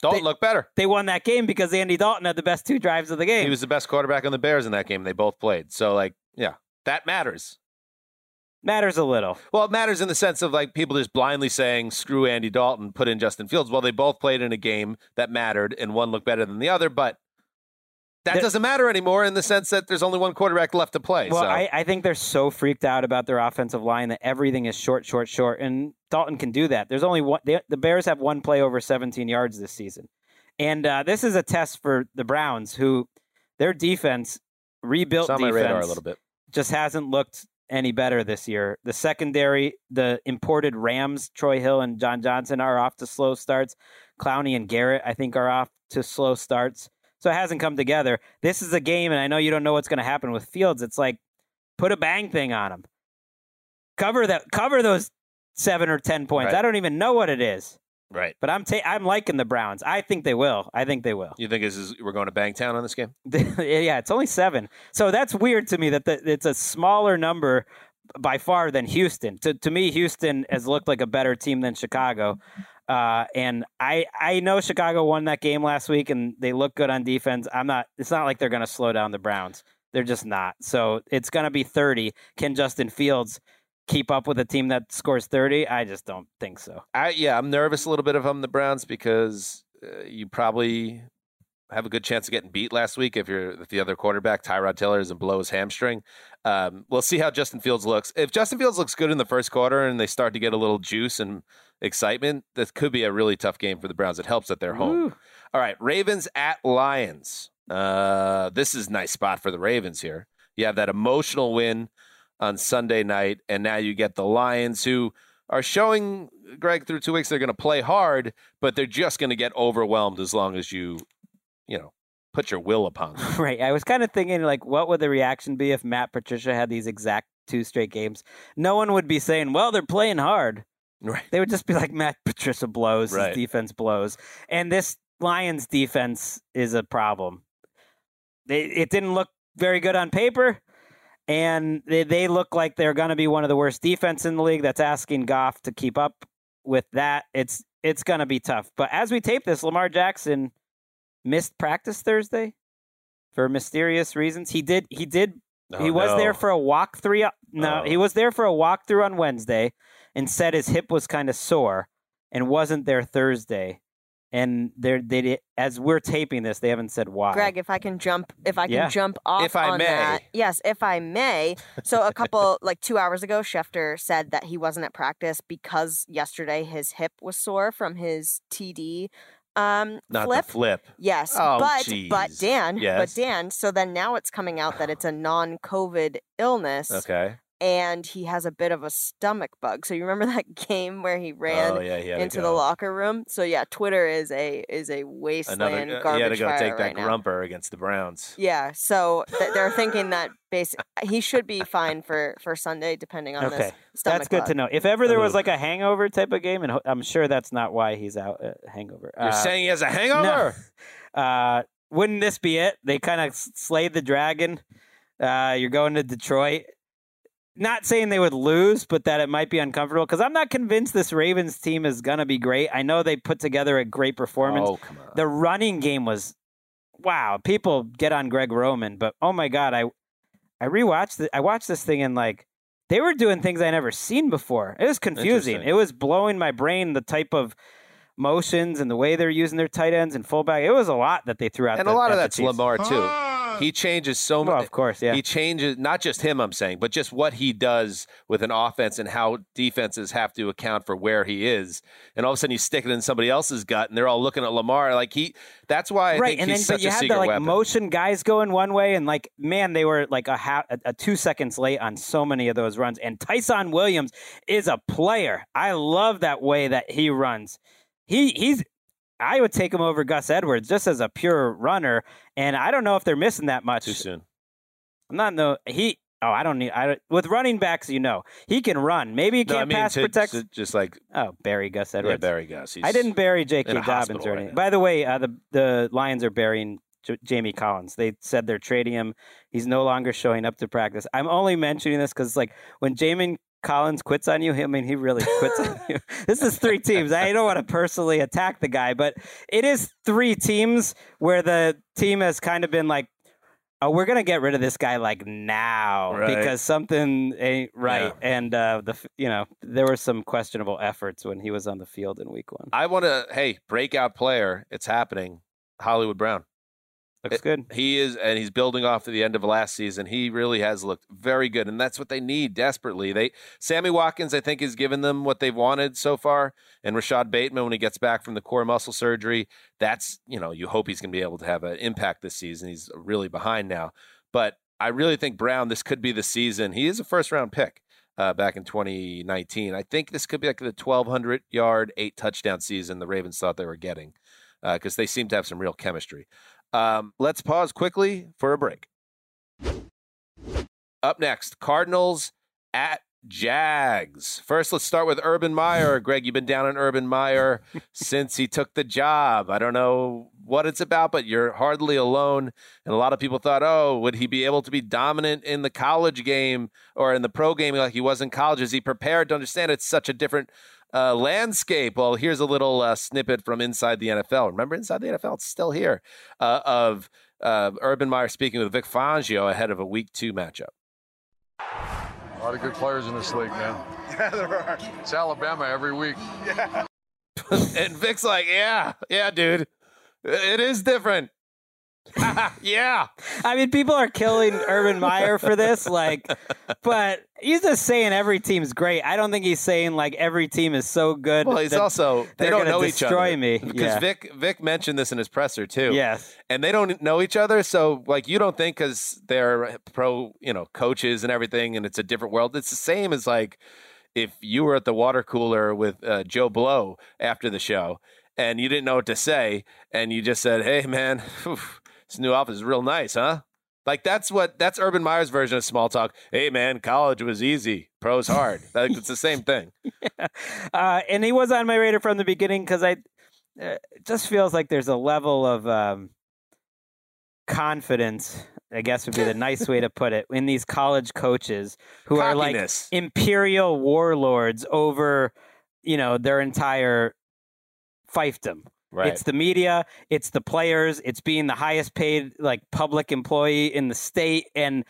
Dalton They- looked better. they won that game because Andy Dalton had the best two drives of the game. He was the best quarterback on the Bears in that game. They both played. So, like, yeah, that matters. Matters a little. Well, it matters in the sense of like people just blindly saying, screw Andy Dalton, put in Justin Fields. Well, they both played in a game that mattered and one looked better than the other, but that doesn't matter anymore in the sense that there's only one quarterback left to play. Well, so. I, I think they're so freaked out about their offensive line that everything is short, short, short, and Dalton can do that. There's only one. They, the Bears have one play over 17 yards this season, and uh, this is a test for the Browns, who their defense rebuilt it's on my radar a little bit. Just hasn't looked any better this year. The secondary, the imported Rams, Troy Hill and John Johnson are off to slow starts. Clowney and Garrett, I think, are off to slow starts. So it hasn't come together. This is a game, and I know you don't know what's going to happen with Fields. It's like put a bang thing on him. Cover that. Cover those seven or ten points. Right. I don't even know what it is, Right. but I'm ta- I'm liking the Browns. I think they will. I think they will. You think this is we're going to Bangtown on this game? yeah, it's only seven. So that's weird to me that the, it's a smaller number by far than Houston. To to me, Houston has looked like a better team than Chicago. Uh, and I I know Chicago won that game last week, and they look good on defense. I'm not. It's not like they're going to slow down the Browns. They're just not. So it's going to be 30. Can Justin Fields keep up with a team that scores 30? I just don't think so. I yeah, I'm nervous a little bit of I'm the Browns because uh, you probably have a good chance of getting beat last week if you're if the other quarterback Tyrod Taylor doesn't blow his hamstring. Um, we'll see how Justin Fields looks. If Justin Fields looks good in the first quarter and they start to get a little juice and excitement, this could be a really tough game for the Browns. It helps that they're home. Woo. All right, Ravens at Lions. Uh, this is a nice spot for the Ravens here. You have that emotional win on Sunday night, and now you get the Lions who are showing Gregg through two weeks they're going to play hard, but they're just going to get overwhelmed as long as you, you know, put your will upon them. Right. I was kind of thinking, like, what would the reaction be if Matt Patricia had these exact two straight games? No one would be saying, well, they're playing hard. Right. They would just be like, Matt Patricia blows, Right. his defense blows. And this Lions defense is a problem. They, it didn't look very good on paper. And they, they look like they're going to be one of the worst defense in the league. That's asking Goff to keep up with that. It's it's going to be tough. But as we tape this, Lamar Jackson missed practice Thursday for mysterious reasons. He did. He did. Oh, he was no. there for a walkthrough. Uh, no, Oh. he was there for a walkthrough on Wednesday, and said his hip was kind of sore, and wasn't there Thursday. And they're they as we're taping this, they haven't said why. Gregg, if I can jump, if I can Yeah. jump off If I on may. that, yes, if I may. So a couple, like two hours ago, Schefter said that he wasn't at practice because yesterday his hip was sore from his TD um, Not flip. the flip. Yes, Oh, but but. Dan, Yes. but Dan. So then now it's coming out that it's a non-COVID illness, Okay. And he has a bit of a stomach bug. So you remember that game where he ran oh yeah, he into the locker room? So yeah, Twitter is a is a wasteland Another, uh, garbage he had to go take right that now. grumper against the Browns. Yeah, so th- they're thinking that basic he should be fine for for Sunday, depending on Okay, this stomach That's good bug. to know. If ever there was like a hangover type of game, and ho- I'm sure that's not why he's out. Uh, hangover. You're Uh, saying he has a hangover? No. Uh, wouldn't this be it? They kind of slayed the dragon. Uh, you're going to Detroit. Not saying they would lose, but that it might be uncomfortable because I'm not convinced this Ravens team is going to be great. I know they put together a great performance. Oh, come on. The running game was wow. People get on Greg Roman, but oh my god, I I rewatched it. I watched this thing and like they were doing things I never seen before. It was confusing. It was blowing my brain the type of motions and the way they're using their tight ends and fullback. It was a lot that they threw out. and the- a lot of that's Lamar too. He changes so Well, much. of course, yeah. He changes not just him, I'm saying, but just what he does with an offense and how defenses have to account for where he is. And all of a sudden, you stick it in somebody else's gut, and they're all looking at Lamar like he. That's why I right, think and then but you had secret the like weapon. motion guys going one way, and like man, they were like a, half, a, a two seconds late on so many of those runs. And Ty'Son Williams is a player. I love that way that he runs. He he's. I would take him over Gus Edwards just as a pure runner, and I don't know if they're missing that much. Too soon. I'm not no he. Oh, I don't need. I don't, with running backs, you know, he can run. Maybe he can't I mean, pass to- protect. to just like oh, bury Gus Edwards. yeah, bury Gus. He's, I didn't bury J.K. Dobbins or anything. now. By the way, uh, the the Lions are burying J- Jamie Collins. They said they're trading him. He's no longer showing up to practice. I'm only mentioning this because, like, when Jamie Collins quits on you, I mean, he really quits on you. This is three teams. I don't want to personally attack the guy, but it is three teams where the team has kind of been like. Oh, we're gonna get rid of this guy like now Right. because something ain't right, Yeah. and uh, the you know there were some questionable efforts when he was on the field in week one. I want to. Hey, breakout player. It's happening. Hollywood Brown. Looks It- good. He is, and he's building off to the end of last season. He really has looked very good, and that's what they need desperately. They Sammy Watkins, I think, has given them what they've wanted so far, and Rashad Bateman when he gets back from the core muscle surgery, that's you know you hope he's going to be able to have an impact this season. He's really behind now, but I really think Brown. This could be the season. He is a first round pick. Uh, back in 2019, I think this could be like the 1,200 yard, eight touchdown season the Ravens thought they were getting because they seem to have some real chemistry. Um, let's pause quickly for a break. Up next, Cardinals at Jags. First, let's start with Urban Meyer. Gregg, you've been down on Urban Meyer since he took the job. I don't know what it's about, but you're hardly alone. And a lot of people thought, oh, would he be able to be dominant in the college game or in the pro game like he was in college? Is he prepared to understand it's such a different uh, landscape? Well, here's a little uh, snippet from Inside the NFL. Remember Inside the NFL? It's still here uh, of uh, Urban Meyer speaking with Vic Fangio ahead of a week two matchup. A lot of good players in this league, man. Yeah, there are. It's Alabama every week. Yeah. and Vic's like, yeah, yeah, dude, it is different. yeah, I mean, people are killing Urban Meyer for this, like, but he's just saying every team's great. I don't think he's saying like every team is so good. well, he's also they don't know each other. destroy me. because Yeah. Vic Vic mentioned this in his presser too. yes, and they don't know each other. So, like, you don't think because they're pro, you know, coaches and everything, and it's a different world. It's the same as like if you were at the water cooler with uh, Joe Blow after the show, and you didn't know what to say, and you just said, "Hey, man, phew, this new office is real nice, huh?" Like that's what that's Urban Meyer's version of small talk. Hey, man, college was easy, pros hard. like, it's the same thing. uh, and he was on my radar from the beginning because I uh, it just feels like there's a level of um, confidence. I guess would be the nice way to put it in these college coaches who are like imperial warlords over, you know, their entire fiefdom. Right. It's the media, it's the players, it's being the highest paid like public employee in the state and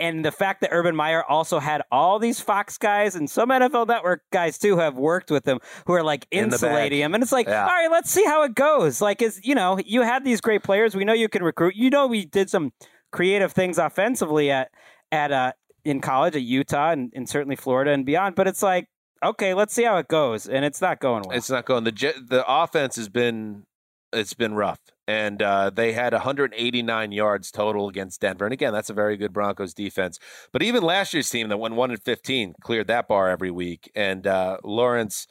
and the fact that Urban Meyer also had all these Fox guys and some NFL Network guys too who have worked with him who are like In insulating bag. him. And it's like, Yeah. all right, let's see how it goes. Like, is you know, you had these great players. We know you can recruit. You know, we did some creative things offensively at at uh in college at Utah and, and certainly Florida and beyond. But it's like, okay, let's see how it goes. And it's not going well. It's not going. The the offense has been it's been rough, and uh, they had 189 yards total against Denver. And again, that's a very good Broncos defense. But even last year's team that went one and 15 cleared that bar every week. And uh, Lawrence,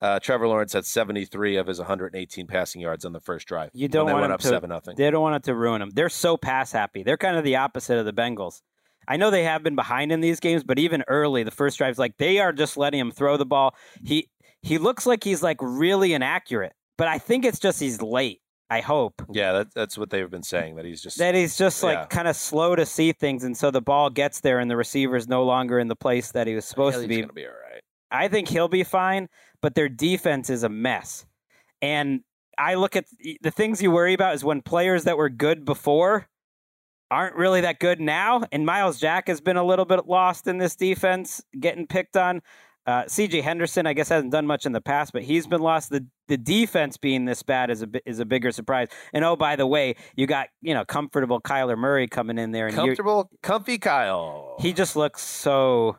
uh, Trevor Lawrence had 73 of his 118 passing yards on the first drive. You don't want went up to- seven nothing. They don't want it to ruin them. They're so pass happy. They're kind of the opposite of the Bengals. I know they have been behind in these games, but even early, the first drive's like they are just letting him throw the ball. He he looks like he's like really inaccurate, but I think it's just he's late. I hope. Yeah, that, that's what they've been saying. That he's just That he's just like Yeah. kind of slow to see things, and so the ball gets there, and the receiver's no longer in the place that he was supposed to be. be all right. I think he'll be fine, but their defense is a mess. And I look at the things you worry about is when players that were good before aren't really that good now. And Myles Jack has been a little bit lost in this defense, getting picked on. Uh, CJ Henderson, I guess, hasn't done much in the past, but he's been lost. The the defense being this bad is a is a bigger surprise. And oh, by the way, you got you know comfortable Kyler Murray coming in there, and Comfortable, comfy Kyle. he just looks so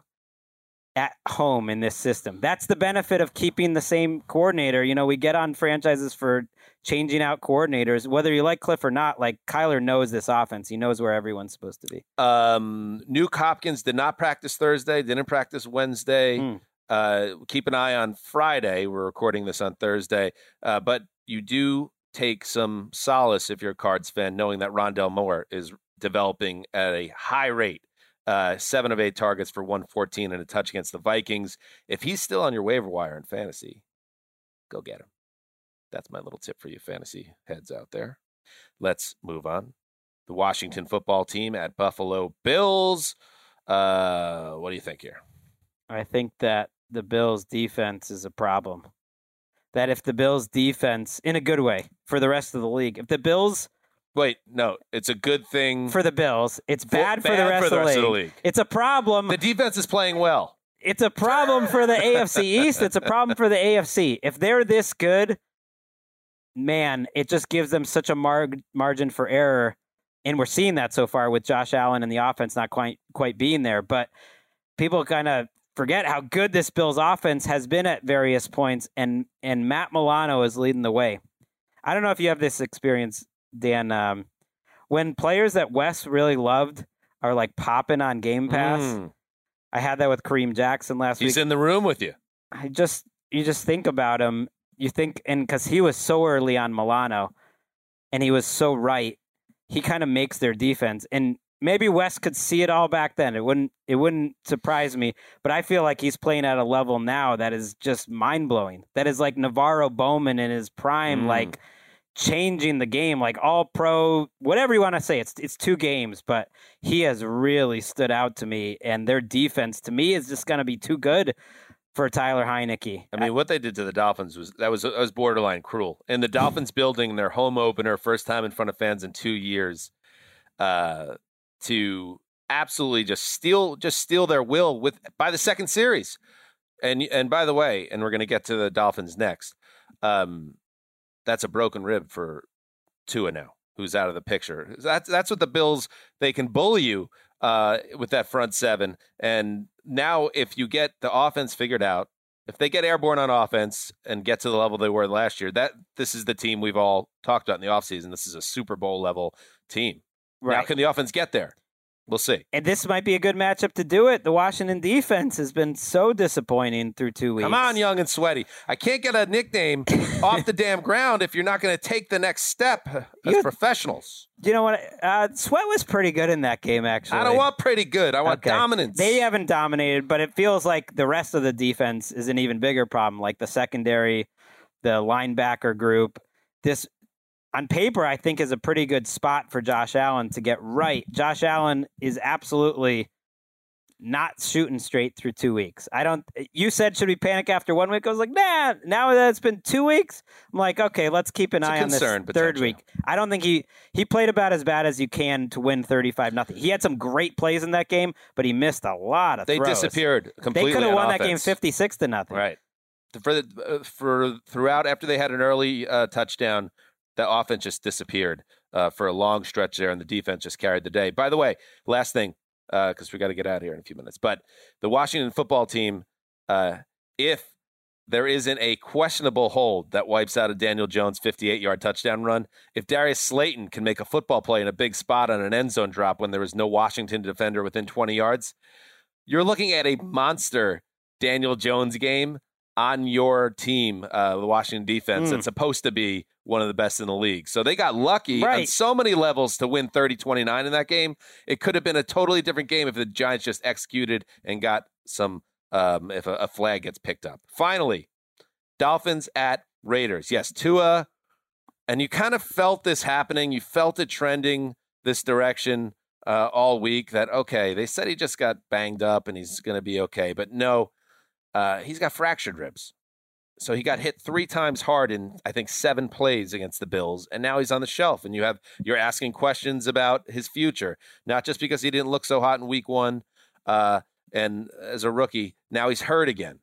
at home in this system. That's the benefit of keeping the same coordinator. You know, we get on franchises for changing out coordinators, whether you like Cliff or not. Like Kyler knows this offense; he knows where everyone's supposed to be. Um, Nuke Hopkins did not practice Thursday, didn't practice Wednesday. Hmm. Uh, keep an eye on Friday. We're recording this on Thursday, uh, but you do take some solace if you're a Cards fan, knowing that Rondale Moore is developing at a high rate. Uh, seven of eight targets for 114 and a touch against the Vikings. If he's still on your waiver wire in fantasy, go get him. That's my little tip for you, fantasy heads out there. Let's move on. The Washington football team at Buffalo Bills. Uh, what do you think here? I think that the Bills' defense is a problem. That if the Bills' defense, in a good way, for the rest of the league, if the Bills Wait, no, it's a good thing for the Bills, it's bad, for, the rest, for the of, the of the league. It's a problem. The defense is playing well. it's a problem for the AFC East. It's a problem for the AFC. If they're this good, man, it just gives them such a mar- margin for error. And we're seeing that so far with Josh Allen and the offense not quite quite being there. But people kind of forget how good this Bills offense has been at various points, and and Matt Milano is leading the way. I don't know if you have this experience, Dan. Um, when players that Wes really loved are like popping on Game Pass. Mm. I had that with Kareem Jackson last He's week. He's in the room with you. I just you just think about him. You think and because he was so early on Milano, and he was so right, he kind of makes their defense. And maybe Wes could see it all back then. It wouldn't it wouldn't surprise me. But I feel like he's playing at a level now that is just mind blowing. That is like NaVorro Bowman in his prime, Mm. like changing the game, like all pro, whatever you want to say. It's it's two games, but he has really stood out to me. And their defense to me is just going to be too good for Tyler Heinicke. I mean, what they did to the Dolphins was that was that was borderline cruel. And the Dolphins building their home opener, first time in front of fans in two years, uh, to absolutely just steal just steal their will with by the second series. And and by the way, and we're going to get to the Dolphins next. Um, that's a broken rib for Tua now, who's out of the picture. That's that's what the Bills they can bully you uh, with that front seven. And now, if you get the offense figured out, if they get airborne on offense and get to the level they were last year, that this is the team we've all talked about in the offseason. This is a Super Bowl level team. Now, can the offense get there? We'll see. And this might be a good matchup to do it. The Washington defense has been so disappointing through two weeks. Come on, young and sweaty. I can't get a nickname off the damn ground if you're not going to take the next step as You- professionals. You know what? Uh, Sweat was pretty good in that game, actually. I don't want pretty good. I want Okay. dominance. They haven't dominated, but it feels like the rest of the defense is an even bigger problem, like the secondary, the linebacker group. This, on paper, I think is a pretty good spot for Josh Allen to get right. Josh Allen is absolutely not shooting straight through two weeks. I don't. You said should we panic after one week? I was like, nah. Now that it's been two weeks, I'm like, okay, let's keep an It's eye on this third week. I don't think he he played about as bad as you can to win thirty five nothing. He had some great plays in that game, but he missed a lot of. they throws. disappeared completely. They could have on won that game fifty six to nothing. Right. For the, uh, for throughout after they had an early uh, touchdown, the offense just disappeared uh, for a long stretch there, and the defense just carried the day. By the way, last thing because we got to get out of here in a few minutes, but the Washington football team, uh, if there isn't a questionable hold that wipes out a Daniel Jones 58 yard touchdown run, if Darius Slayton can make a football play in a big spot on an end zone drop when there is no Washington defender within 20 yards, you're looking at a monster Daniel Jones game on your team, uh, the Washington defense, Mm. that's supposed to be one of the best in the league. So they got lucky on so many levels to win 30 29 in that game. It could have been a totally different game if the Giants just executed and got some, um, if a, a flag gets picked up. Finally, Dolphins at Raiders. Yes, Tua and you kind of felt this happening. You felt it trending this direction uh, all week. That okay, they said he just got banged up and he's going to be okay, but no, uh, he's got fractured ribs. So he got hit three times hard in I think seven plays against the Bills, and now he's on the shelf. And you have you're asking questions about his future, not just because he didn't look so hot in Week One, uh, and as a rookie, now he's hurt again,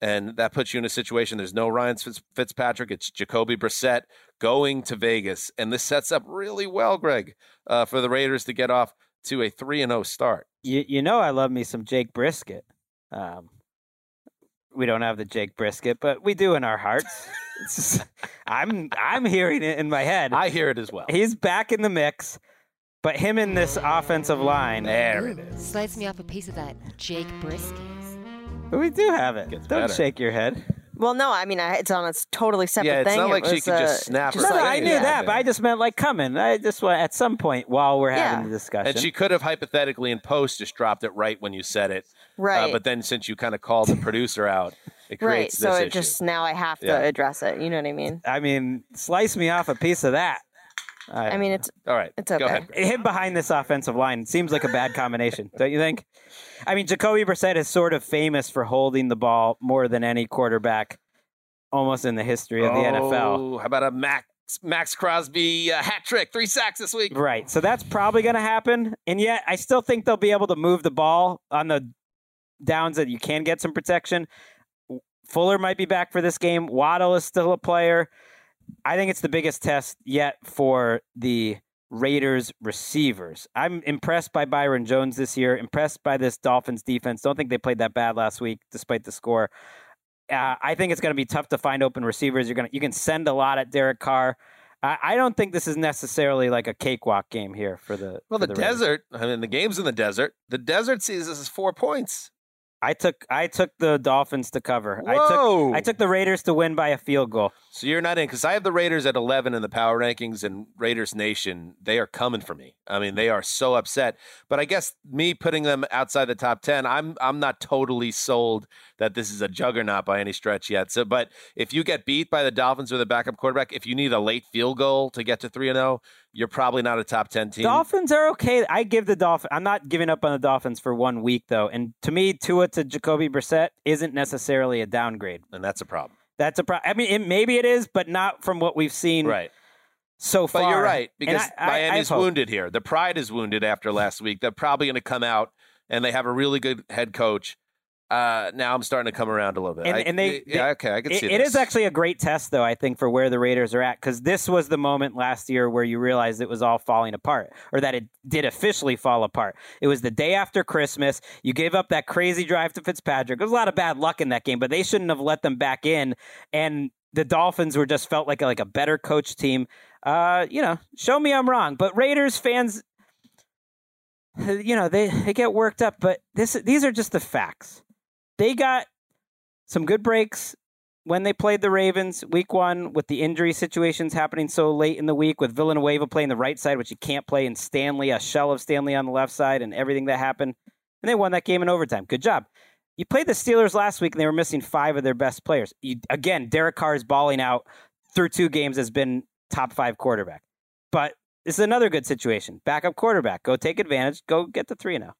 and that puts you in a situation. There's no Ryan Fitz- Fitzpatrick. It's Jacoby Brissett going to Vegas, and this sets up really well, Gregg, uh, for the Raiders to get off to a three and zero start. You you know I love me some Jake Brisket. Um, we don't have the Jake Brisket, but we do in our hearts. Just- I'm I'm hearing it in my head. I hear it as well. He's back in the mix, but him in this offensive line. There it is. Slice me off a piece of that Jake brisket. But We do have it. Gets Don't better. shake your head. Well, no, I mean, I, it's on a totally separate Yeah, it's thing. not It like she was, could just uh, snap her No, no, Just I knew Yeah, that, but. I just meant like coming. I just want at some point while we're having Yeah. the discussion. And she could have hypothetically in post just dropped it right when you said it. Right. Uh, but then since you kind of called the producer out, it right. creates So this it issue. just now I have to Yeah. address it. You know what I mean? I mean, slice me off a piece of that. I mean, it's All right. it's Go okay. ahead. Gregg. him behind this offensive line seems like a bad combination, don't you think? I mean, Jacoby Brissett is sort of famous for holding the ball more than any quarterback, almost in the history of the NFL. Oh, How about a Max Maxx Crosby uh, hat trick, three sacks this week? Right. So that's probably going to happen. And yet, I still think they'll be able to move the ball on the downs that you can get some protection. Fuller might be back for this game. Waddle is still a player. I think it's the biggest test yet for the Raiders receivers. I'm impressed by Byron Jones this year, impressed by this Dolphins defense. Don't think they played that bad last week despite the score. Uh, I think it's going to be tough to find open receivers. You're going to you can send a lot at Derek Carr. I, I don't think this is necessarily like a cakewalk game here for the Well, for the, Raiders. desert. I mean, the game's in the desert. The desert sees this as four points. I took I took the Dolphins to cover. I took I took the Raiders to win by a field goal. So you're not in because I have the Raiders at 11 in the power rankings, and Raiders Nation they are coming for me. I mean, they are so upset. But I guess me putting them outside the top 10, I'm I'm not totally sold that this is a juggernaut by any stretch yet. So, but if you get beat by the Dolphins with a backup quarterback, if you need a late field goal to get to three and zero, you're probably not a top 10 team. Dolphins are okay. I give the Dolphins. I'm not giving up on the Dolphins for one week though. And to me, Tua to Jacoby Brissett isn't necessarily a downgrade. and that's a problem. That's a problem. I mean, it, maybe it is, but not from what we've seen Right. so But far. you're right because I- I- I Miami's wounded here. The pride is wounded after last week. They're probably going to come out and they have a really good head coach. Uh, now I'm starting to come around a little bit. And- I- and they- yeah, okay, I can It- see it this. is actually a great test, though, I think, for where the Raiders are at, because this was the moment last year where you realized it was all falling apart, or that it did officially fall apart. It was the day after Christmas. You gave up that crazy drive to Fitzpatrick. There was a lot of bad luck in that game, but they shouldn't have let them back in. And the Dolphins were just felt like a, like a better coach team. Uh, you know, show me I'm wrong, but Raiders fans, you know, they they get worked up, but this these are just the facts. They got some good breaks when they played the Ravens week one with the injury situations happening so late in the week with Villanueva playing the right side, which you can't play, and Stanley, a shell of Stanley on the left side, and everything that happened. And they won that game in overtime. Good job. You played the Steelers last week and they were missing five of their best players. You, again, Derek Carr is balling out through two games has been top five quarterback. But this is another good situation. Backup quarterback. Go take advantage. Go get the 3 0.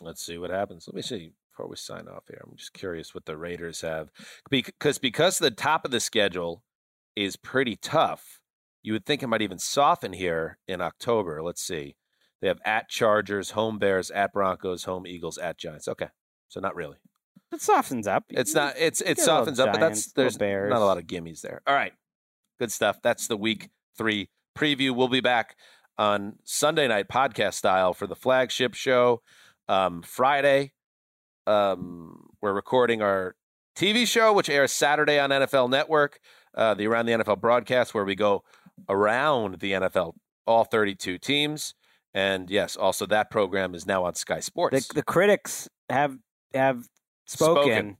Let's see what happens. Let me see before we sign off here. I'm just curious what the Raiders have because because the top of the schedule is pretty tough. You would think it might even soften here in October. Let's see. They have at Chargers, home Bears, at Broncos, home Eagles, at Giants. Okay, so not really. It softens up. It's not. It's it Get a little softens up, but that's there's Bears. not a lot of gimmies there. All right, good stuff. That's the week three preview. We'll be back on Sunday night podcast style for the flagship show. Um, Friday, um, we're recording our TV show, which airs Saturday on NFL Network, uh, the Around the NFL broadcast, where we go around the NFL, all 32 teams. And yes, also that program is now on Sky Sports. the, the critics have have spoken. Spoken.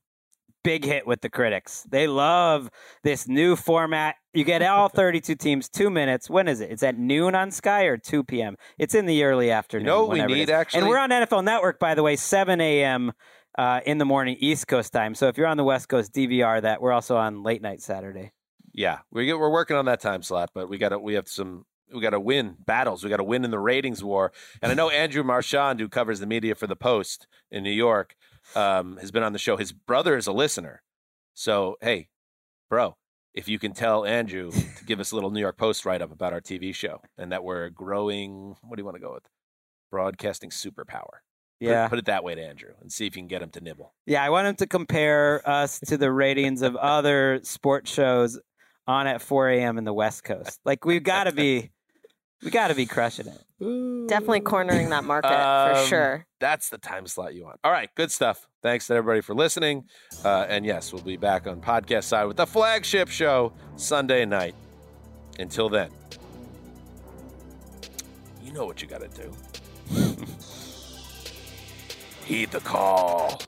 Big hit with the critics. They love this new format. You get all 32 teams, two minutes. When is it? It's at noon on Sky or 2 p.m. It's in the early afternoon. know we whenever it need, actually? And we're on NFL Network, by the way, 7 a.m. Uh, in the morning East Coast time. So if you're on the West Coast, DVR that. We're also on late night Saturday. Yeah, we get, we're working on that time slot, but we got to we have some we got to win battles. We got to win in the ratings war. And I know Andrew Marchand, who covers the media for the Post in New York, um, has been on the show. His brother is a listener, so hey, bro, if you can tell Andrew to give us a little New York Post write up about our TV show and that we're growing. What do you want to go with? Broadcasting superpower. Put- Yeah. put it that way to Andrew and see if you can get him to nibble. Yeah, I want him to compare us to the ratings of other sports shows on at 4 a.m. in the West Coast. Like we've got to be, we got to be crushing it. Definitely cornering that market for Um, sure. That's the time slot you want. All right, good stuff. Thanks to everybody for listening. Uh, and yes, we'll be back on podcast side with the flagship show Sunday night. Until then, you know what you got to do. Heed the call.